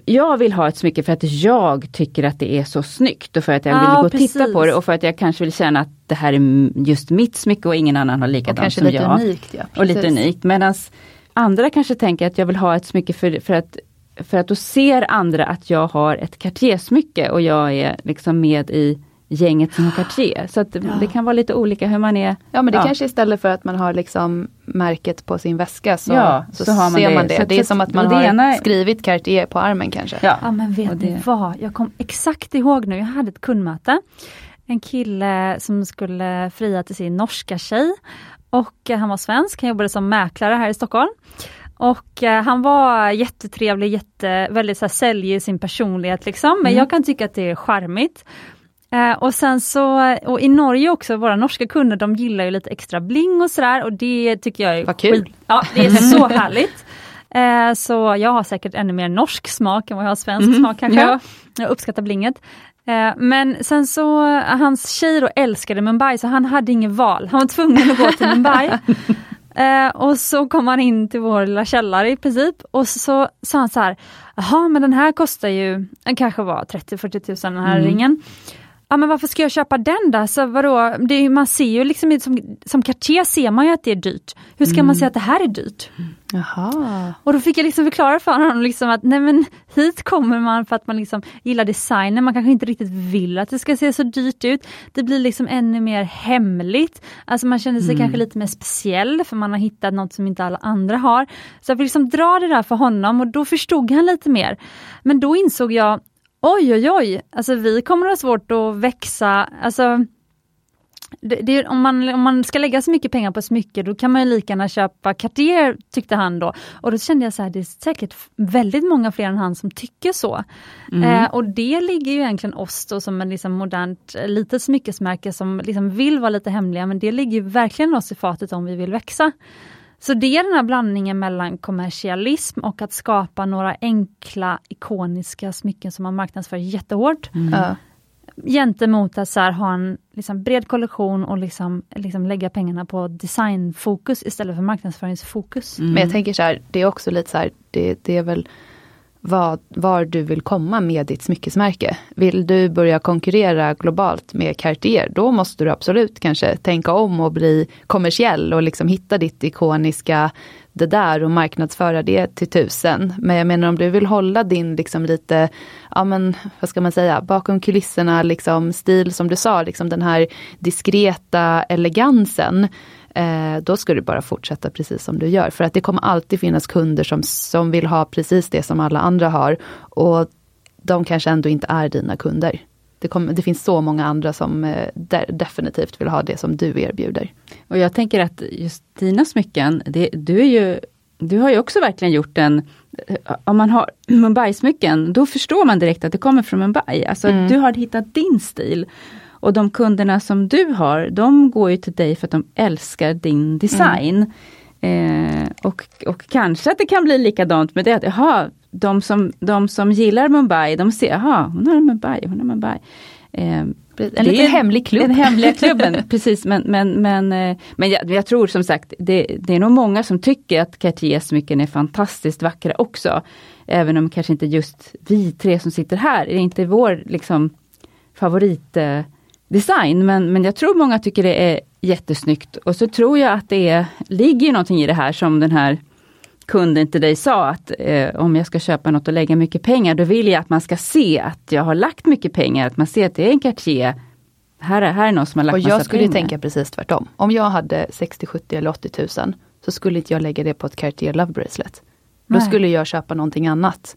jag vill ha ett smycke för att jag tycker att det är så snyggt och för att jag vill gå och precis. titta på det och för att jag kanske vill känna att det här är just mitt smycke och ingen annan har likadant som lite jag. Unikt, ja, och lite unikt. Medan andra kanske tänker att jag vill ha ett smycke för, för att för att då ser andra att jag har ett Cartier-smycke och jag är liksom med i gänget som har Cartier. Så att ja. det kan vara lite olika hur man är. Ja men det ja. kanske istället för att man har liksom märket på sin väska så, ja, så, så man ser det. man det. Så det är som att man har ena... skrivit Cartier på armen kanske. Ja, ja men vet det... ni vad, jag kom exakt ihåg nu, jag hade ett kundmöte. En kille som skulle fria till sin norska tjej och han var svensk, han jobbade som mäklare här i Stockholm. Och eh, han var jättetrevlig, jätte, väldigt så här, säljig i sin personlighet liksom, men Mm. jag kan tycka att det är charmigt. Eh, och sen så, och i Norge också, våra norska kunder de gillar ju lite extra bling och sådär och det tycker jag är Vad kul. Ja, det är så [laughs] härligt. Eh, så jag har säkert ännu mer norsk smak än vad jag har svensk Mhm, smak kanske. ja. Jag uppskattar blinget. Eh, men sen så, hans tjej då älskade Mumbai så han hade inget val. Han var tvungen att gå till Mumbai. [laughs] Eh, och så kom han in till vår lilla källare i princip och så, så sa han så här, jaha men den här kostar ju, den kanske var 30-40 tusen den här Mm. ringen. Ja men varför ska jag köpa den då? Så vadå? Det man ser ju liksom, som, som Cartier ser man ju att det är dyrt. Hur ska man säga att det här är dyrt? Jaha. Och då fick jag liksom förklara för honom liksom att nej men hit kommer man för att man liksom gillar designen, man kanske inte riktigt vill att det ska se så dyrt ut. Det blir liksom ännu mer hemligt. Alltså man känner sig kanske lite mer speciell för man har hittat något som inte alla andra har. Så jag fick liksom dra det där för honom och då förstod han lite mer. Men då insåg jag, oj oj oj, alltså vi kommer att ha svårt att växa, alltså det, det, om, man, om man ska lägga så mycket pengar på smycke då kan man ju lika gärna köpa Cartier tyckte han då. Och då kände jag så här, det är säkert väldigt många fler än han som tycker så. Eh, och det ligger ju egentligen oss då som en liksom modernt eh, litet smyckesmärke som liksom vill vara lite hemliga men det ligger verkligen oss i fatet om vi vill växa. Så det är den här blandningen mellan kommersialism och att skapa några enkla ikoniska smycken som man marknadsför jättehårt Ja. gentemot att så här, ha en liksom, bred kollektion och liksom, liksom lägga pengarna på designfokus istället för marknadsföringsfokus. Men jag tänker så här, det är också lite så här, det, det är väl vad, var du vill komma med ditt smyckesmärke. Vill du börja konkurrera globalt med Cartier, då måste du absolut kanske tänka om och bli kommersiell och liksom hitta ditt ikoniska det där och marknadsföra det till tusen. Men jag menar om du vill hålla din liksom lite, ja men vad ska man säga, bakom kulisserna liksom stil som du sa, liksom den här diskreta elegansen. Eh, då ska du bara fortsätta precis som du gör. För att det kommer alltid finnas kunder som, som vill ha precis det som alla andra har. Och de kanske ändå inte är dina kunder. Det, kommer, det finns så många andra som eh, de, definitivt vill ha det som du erbjuder. Och jag tänker att just dina smycken, det, du, är ju, du har ju också verkligen gjort en om man har [clears throat] Mumbai-smycken, då förstår man direkt att det kommer från Mumbai. Alltså Mm. du har hittat din stil. Och de kunderna som du har, de går ju till dig för att de älskar din design. Eh, och, och kanske att det kan bli likadant med det, att jaha, de som, de som gillar Mumbai, de ser, jaha, hon har Mumbai, hon har Mumbai. Eh, En det liten är hemlig klubb. Den hemliga [laughs] klubben, precis. Men, men, men, eh, men jag, jag tror som sagt, det, det är nog många som tycker att Cartiers smycken är fantastiskt vackra också. Även om kanske inte just vi tre som sitter här, är inte vår liksom, favoritdesign. Men, men jag tror många tycker det är jättesnyggt. Och så tror jag att det är, ligger någonting i det här som den här kunden till dig sa att eh, om jag ska köpa något och lägga mycket pengar, då vill jag att man ska se att jag har lagt mycket pengar, att man ser att det är en Cartier. Här är, här är någon som har lagt Och massa jag skulle pengar. tänka precis tvärtom. Om jag hade 60, 70 eller 80 tusen så skulle inte jag lägga det på ett Cartier Love Bracelet. Då Nej. skulle jag köpa någonting annat.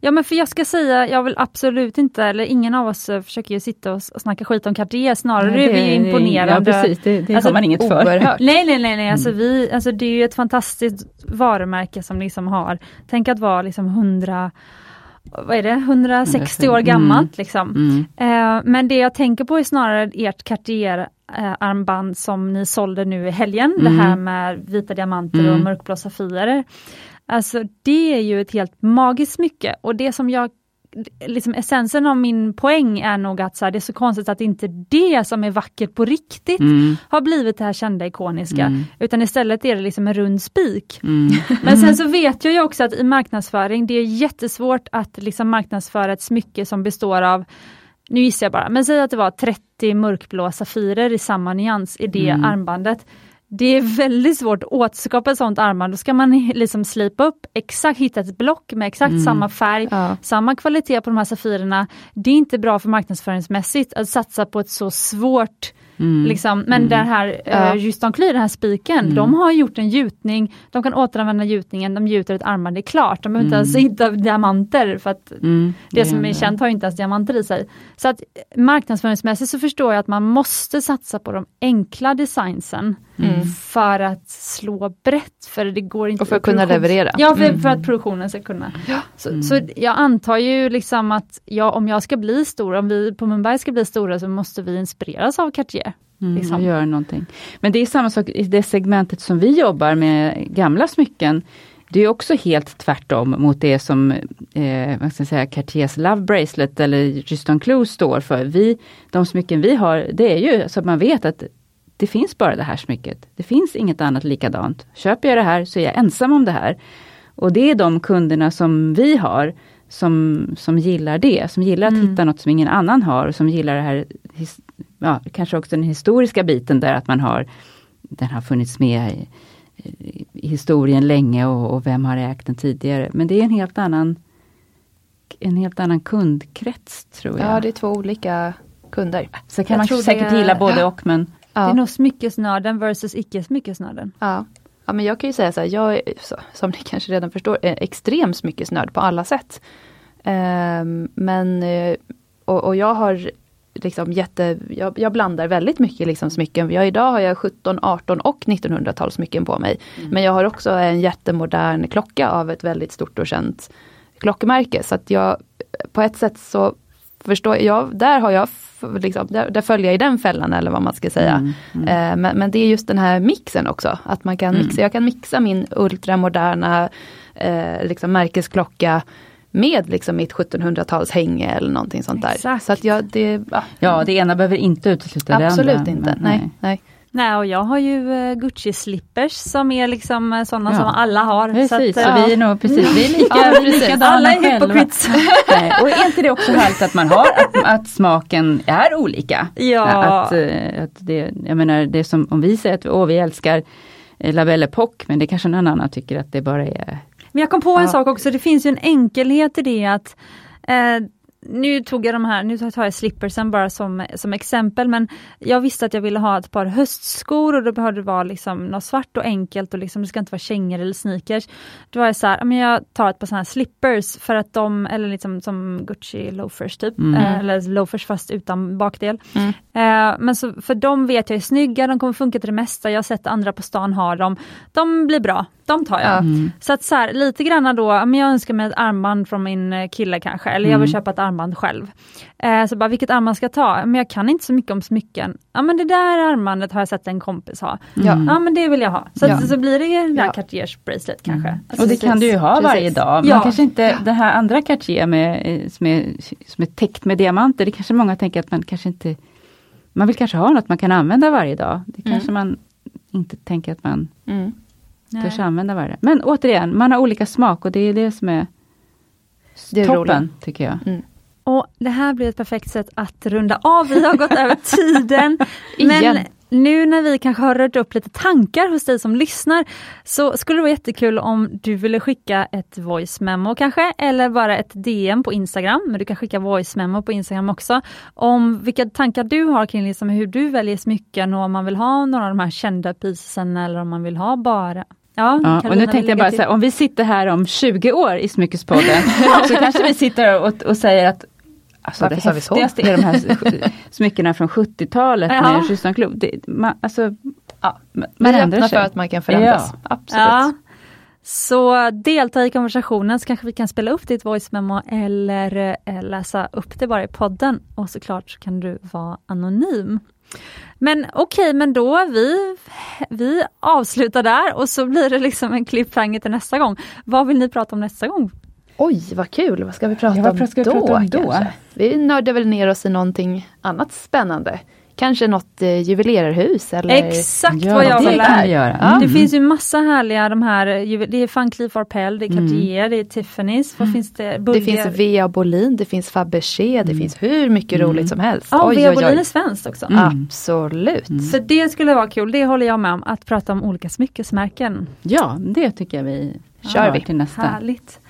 Ja men för jag ska säga, jag vill absolut inte, eller ingen av oss eh, försöker ju sitta och, snacka skit om Cartier, snarare Nej, är vi imponerande. Ja precis, det, det Alltså, har man inget för. Oerhört. [laughs] Nej nej nej, nej. Alltså, vi, alltså det är ju ett fantastiskt varumärke som liksom har, tänk att vara liksom 100 vad är det, 160 år Mm. gammalt liksom. Mm. Eh, men det jag tänker på är snarare ert Cartier eh, armband som ni sålde nu i helgen, det Mm. här med vita diamanter och Mm. mörkblå safirer. Alltså det är ju ett helt magiskt smycke och det som jag liksom essensen av min poäng är nog att så här, det är så konstigt att inte det som är vackert på riktigt Mm. har blivit det här kända ikoniska, Mm. utan istället är det liksom en rund spik. Mm. Men sen så vet jag ju också att i marknadsföring, det är jättesvårt att liksom marknadsföra ett smycke som består av, nu gissar jag bara, men säg att det var 30 mörkblå safirer i samma nyans i det Mm. armbandet. Det är väldigt svårt att återskapa ett sånt armband, då ska man liksom slipa upp, exakt hitta ett block med exakt Mm. samma färg, Ja. samma kvalitet på de här safirerna. Det är inte bra för marknadsföringsmässigt att satsa på ett så svårt Mm. Liksom, men den här Ja. uh, Just Clear, den här spiken, Mm. de har gjort en gjutning, de kan återanvända gjutningen, de gjuter ett armband, det är klart. De behöver inte ens hitta diamanter för att Mm. det som är känt har ju inte ens diamanter i sig. Så att marknadsföringsmässigt så förstår jag att man måste satsa på de enkla designsen. Mm. För att slå brett, för det går inte Och för att kunna leverera. Ja, för, Mm. för att produktionen ska kunna. Så, Mm. så jag antar ju liksom att ja, om jag ska bli stor, om vi på Mumbai ska bli stora så måste vi inspireras av Cartier. Mm, liksom. göra någonting. Men det är samma sak i det segmentet som vi jobbar med gamla smycken. Det är också helt tvärtom mot det som eh, vad ska jag säga, Cartiers Love Bracelet eller Justin Clous står för. Vi, de smycken vi har, det är ju så att man vet att det finns bara det här smycket. Det finns inget annat likadant. Köper jag det här så är jag ensam om det här. Och det är de kunderna som vi har som, som gillar det, som gillar att Mm. hitta något som ingen annan har och som gillar det här, his, ja, kanske också den historiska biten där att man har, den har funnits med i, i historien länge och, och vem har ägt den tidigare. Men det är en helt annan en helt annan kundkrets tror jag. Ja, det är två olika kunder. Så kan Jag man säkert det- gilla både Ja. och men Det är Ja, nog smyckesnörden versus icke-smyckesnörden. ja. ja, men jag kan ju säga så här, jag är, som ni kanske redan förstår, är extrem smyckesnörd på alla sätt. Ehm, men, eh, och, och jag har liksom jätte, jag, jag blandar väldigt mycket liksom smycken. Jag, idag har jag 17, 18 och 1900-talssmycken på mig. Men jag har också en jättemodern klocka av ett väldigt stort och känt klockmärke. Så att jag på ett sätt så förstår jag, där har jag, liksom, där, där följer jag i den fällan eller vad man ska säga. Mm, mm. Eh, Men, men det är just den här mixen också, att man kan Mm. mixa, jag kan mixa min ultramoderna eh, liksom märkesklocka med liksom mitt 1700-tals hänge eller någonting sånt där. Exakt. Så att jag, det, ja, Ja, det ena behöver inte utesluta det absolut andra. inte. men Nej, nej. Nej, och jag har ju eh, Gucci-slippers som är liksom eh, sådana Ja. som alla har. Precis, Så att, eh, vi är nog precis, vi är lika, Ja, vi är precis. likadana alla är hypocrites. [laughs] Och är inte det också härligt att man har, att, att smaken är olika? Ja. Att, att det, jag menar, det som om vi säger att åh, vi älskar eh, La Belle Époque, men det kanske någon annan tycker att det bara är Men jag kom på en Ja. sak också, det finns ju en enkelhet i det att eh, nu tog jag de här, nu tar jag slippersen bara som, som exempel, men jag visste att jag ville ha ett par höstskor och då behövde det vara liksom något svart och enkelt och liksom, det ska inte vara kängor eller sneakers. Då var jag så här, men jag tar ett par sådana här slippers för att de, eller liksom som Gucci loafers typ, Mm. eh, eller loafers fast utan bakdel. Mm. Eh, men så, för de vet jag är snygga, de kommer funka till det mesta, jag har sett andra på stan ha dem. De blir bra, de tar jag. Ja. Mm. Så att så här, lite grann då, ja, men jag önskar mig ett armband från min eh, kille kanske, eller jag vill Mm. köpa ett armband själv. Eh, så bara, vilket armband ska jag ta? Men jag kan inte så mycket om smycken. Ja men det där armbandet har jag sett en kompis ha. Ja. Mm. Ja men det vill jag ha. Så, Ja. så blir det det där Ja. Cartiers bracelet kanske. Mm. Alltså, och det kan du ju ha precis. varje dag. Man Ja. kanske inte, det här andra Cartier med, som, är, som är täckt med diamanter, det kanske många tänker att man kanske inte Man vill kanske ha något man kan använda varje dag. Det Mm. kanske man inte tänker att man Mm. Törs använda varje dag. Men återigen, man har olika smak och det är det som är, Det är toppen, roligt. tycker jag. Mm. Och det här blir ett perfekt sätt att runda av. Vi har gått över tiden. [laughs] Men Igen. Nu när vi kanske har rört upp lite tankar hos dig som lyssnar så skulle det vara jättekul om du ville skicka ett voice memo kanske eller bara ett DM på Instagram. Men du kan skicka voice memo på Instagram också. Om vilka tankar du har kring liksom hur du väljer smycken och om man vill ha några av de här kända piecen eller om man vill ha bara Ja, Ja, och nu tänkte jag bara så här, om vi sitter här om 20 år i Smyckespodden, [laughs] så kanske vi sitter och, och säger att alltså, Varför det häftigaste är de här [laughs] smyckena från 70-talet Ja. med Club. Det, man, alltså, Ja. man är ändrar sig. för att man kan förändras. Absolut. Ja. Så delta i konversationen så kanske vi kan spela upp ditt voice memo eller eh, läsa upp det bara i podden och såklart så kan du vara anonym. Men okej, men då vi, vi avslutar där och så blir det liksom en cliffhanger till nästa gång. Vad vill ni prata om nästa gång? Oj, vad kul! Vad ska vi prata Ja, vad om ska vi då? prata om då? kanske? Vi nördar väl ner oss i någonting annat spännande. Kanske något eh, juvelerarhus eller? Exakt Ja, vad jag det vill lära. vi göra. Ja. Mm. Det finns ju massa härliga de här, ju- det är Van Cleef Arpels, det är Mm. Cartier, det är Tiffany's, vad finns det? Det Bulgar. finns Vea Bolin, det finns Fabergé, det finns hur mycket Mm. roligt som helst. Ja, oj, Vea oj, Bolin är svenskt också. Mm. Absolut. Så det skulle vara kul, det håller jag med om, att prata om olika smyckesmärken. Ja, det tycker jag vi Kör har vi. till nästa. Härligt.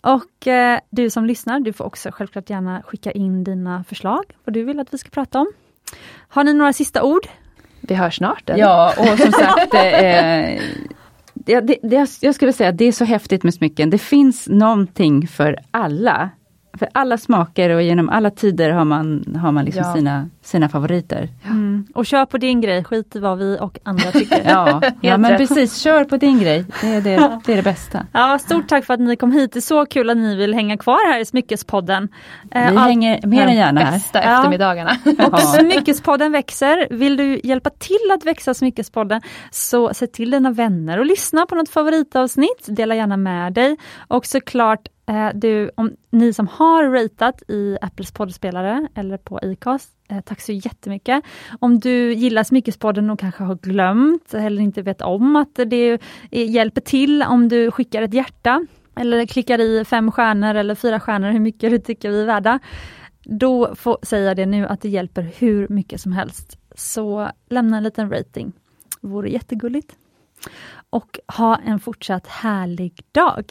Och eh, du som lyssnar, du får också självklart gärna skicka in dina förslag, vad du vill att vi ska prata om. Har ni några sista ord? Vi hörs snart. eller? Ja, och som [laughs] sagt, eh, det, det, det, jag skulle säga att det är så häftigt med smycken. Det finns någonting för alla. För alla smaker och genom alla tider har man, har man liksom Ja. sina, sina favoriter. Mm. Och kör på din grej, skit i vad vi och andra tycker. [laughs] Ja, ja men precis, kör på din grej. Det är det, det, är det bästa. Ja, stort tack för att ni kom hit. Det är så kul att ni vill hänga kvar här i Smyckespodden. Eh, Vi all- hänger mer än gärna här. Bästa Ja. eftermiddagarna. [laughs] Och Smyckespodden växer. Vill du hjälpa till att växa Smyckespodden så se till dina vänner och lyssna på något favoritavsnitt. Dela gärna med dig. Och såklart eh, du, om ni som har ratat i Apples poddspelare eller på Acast, Eh, tack så jättemycket. Om du gillar Smyckespodden och kanske har glömt eller inte vet om att det hjälper till om du skickar ett hjärta eller klickar i fem stjärnor eller fyra stjärnor, hur mycket du tycker vi är värda. Då får, säger jag det nu att det hjälper hur mycket som helst. Så lämna en liten rating. det Vore jättegulligt. Och ha en fortsatt härlig dag.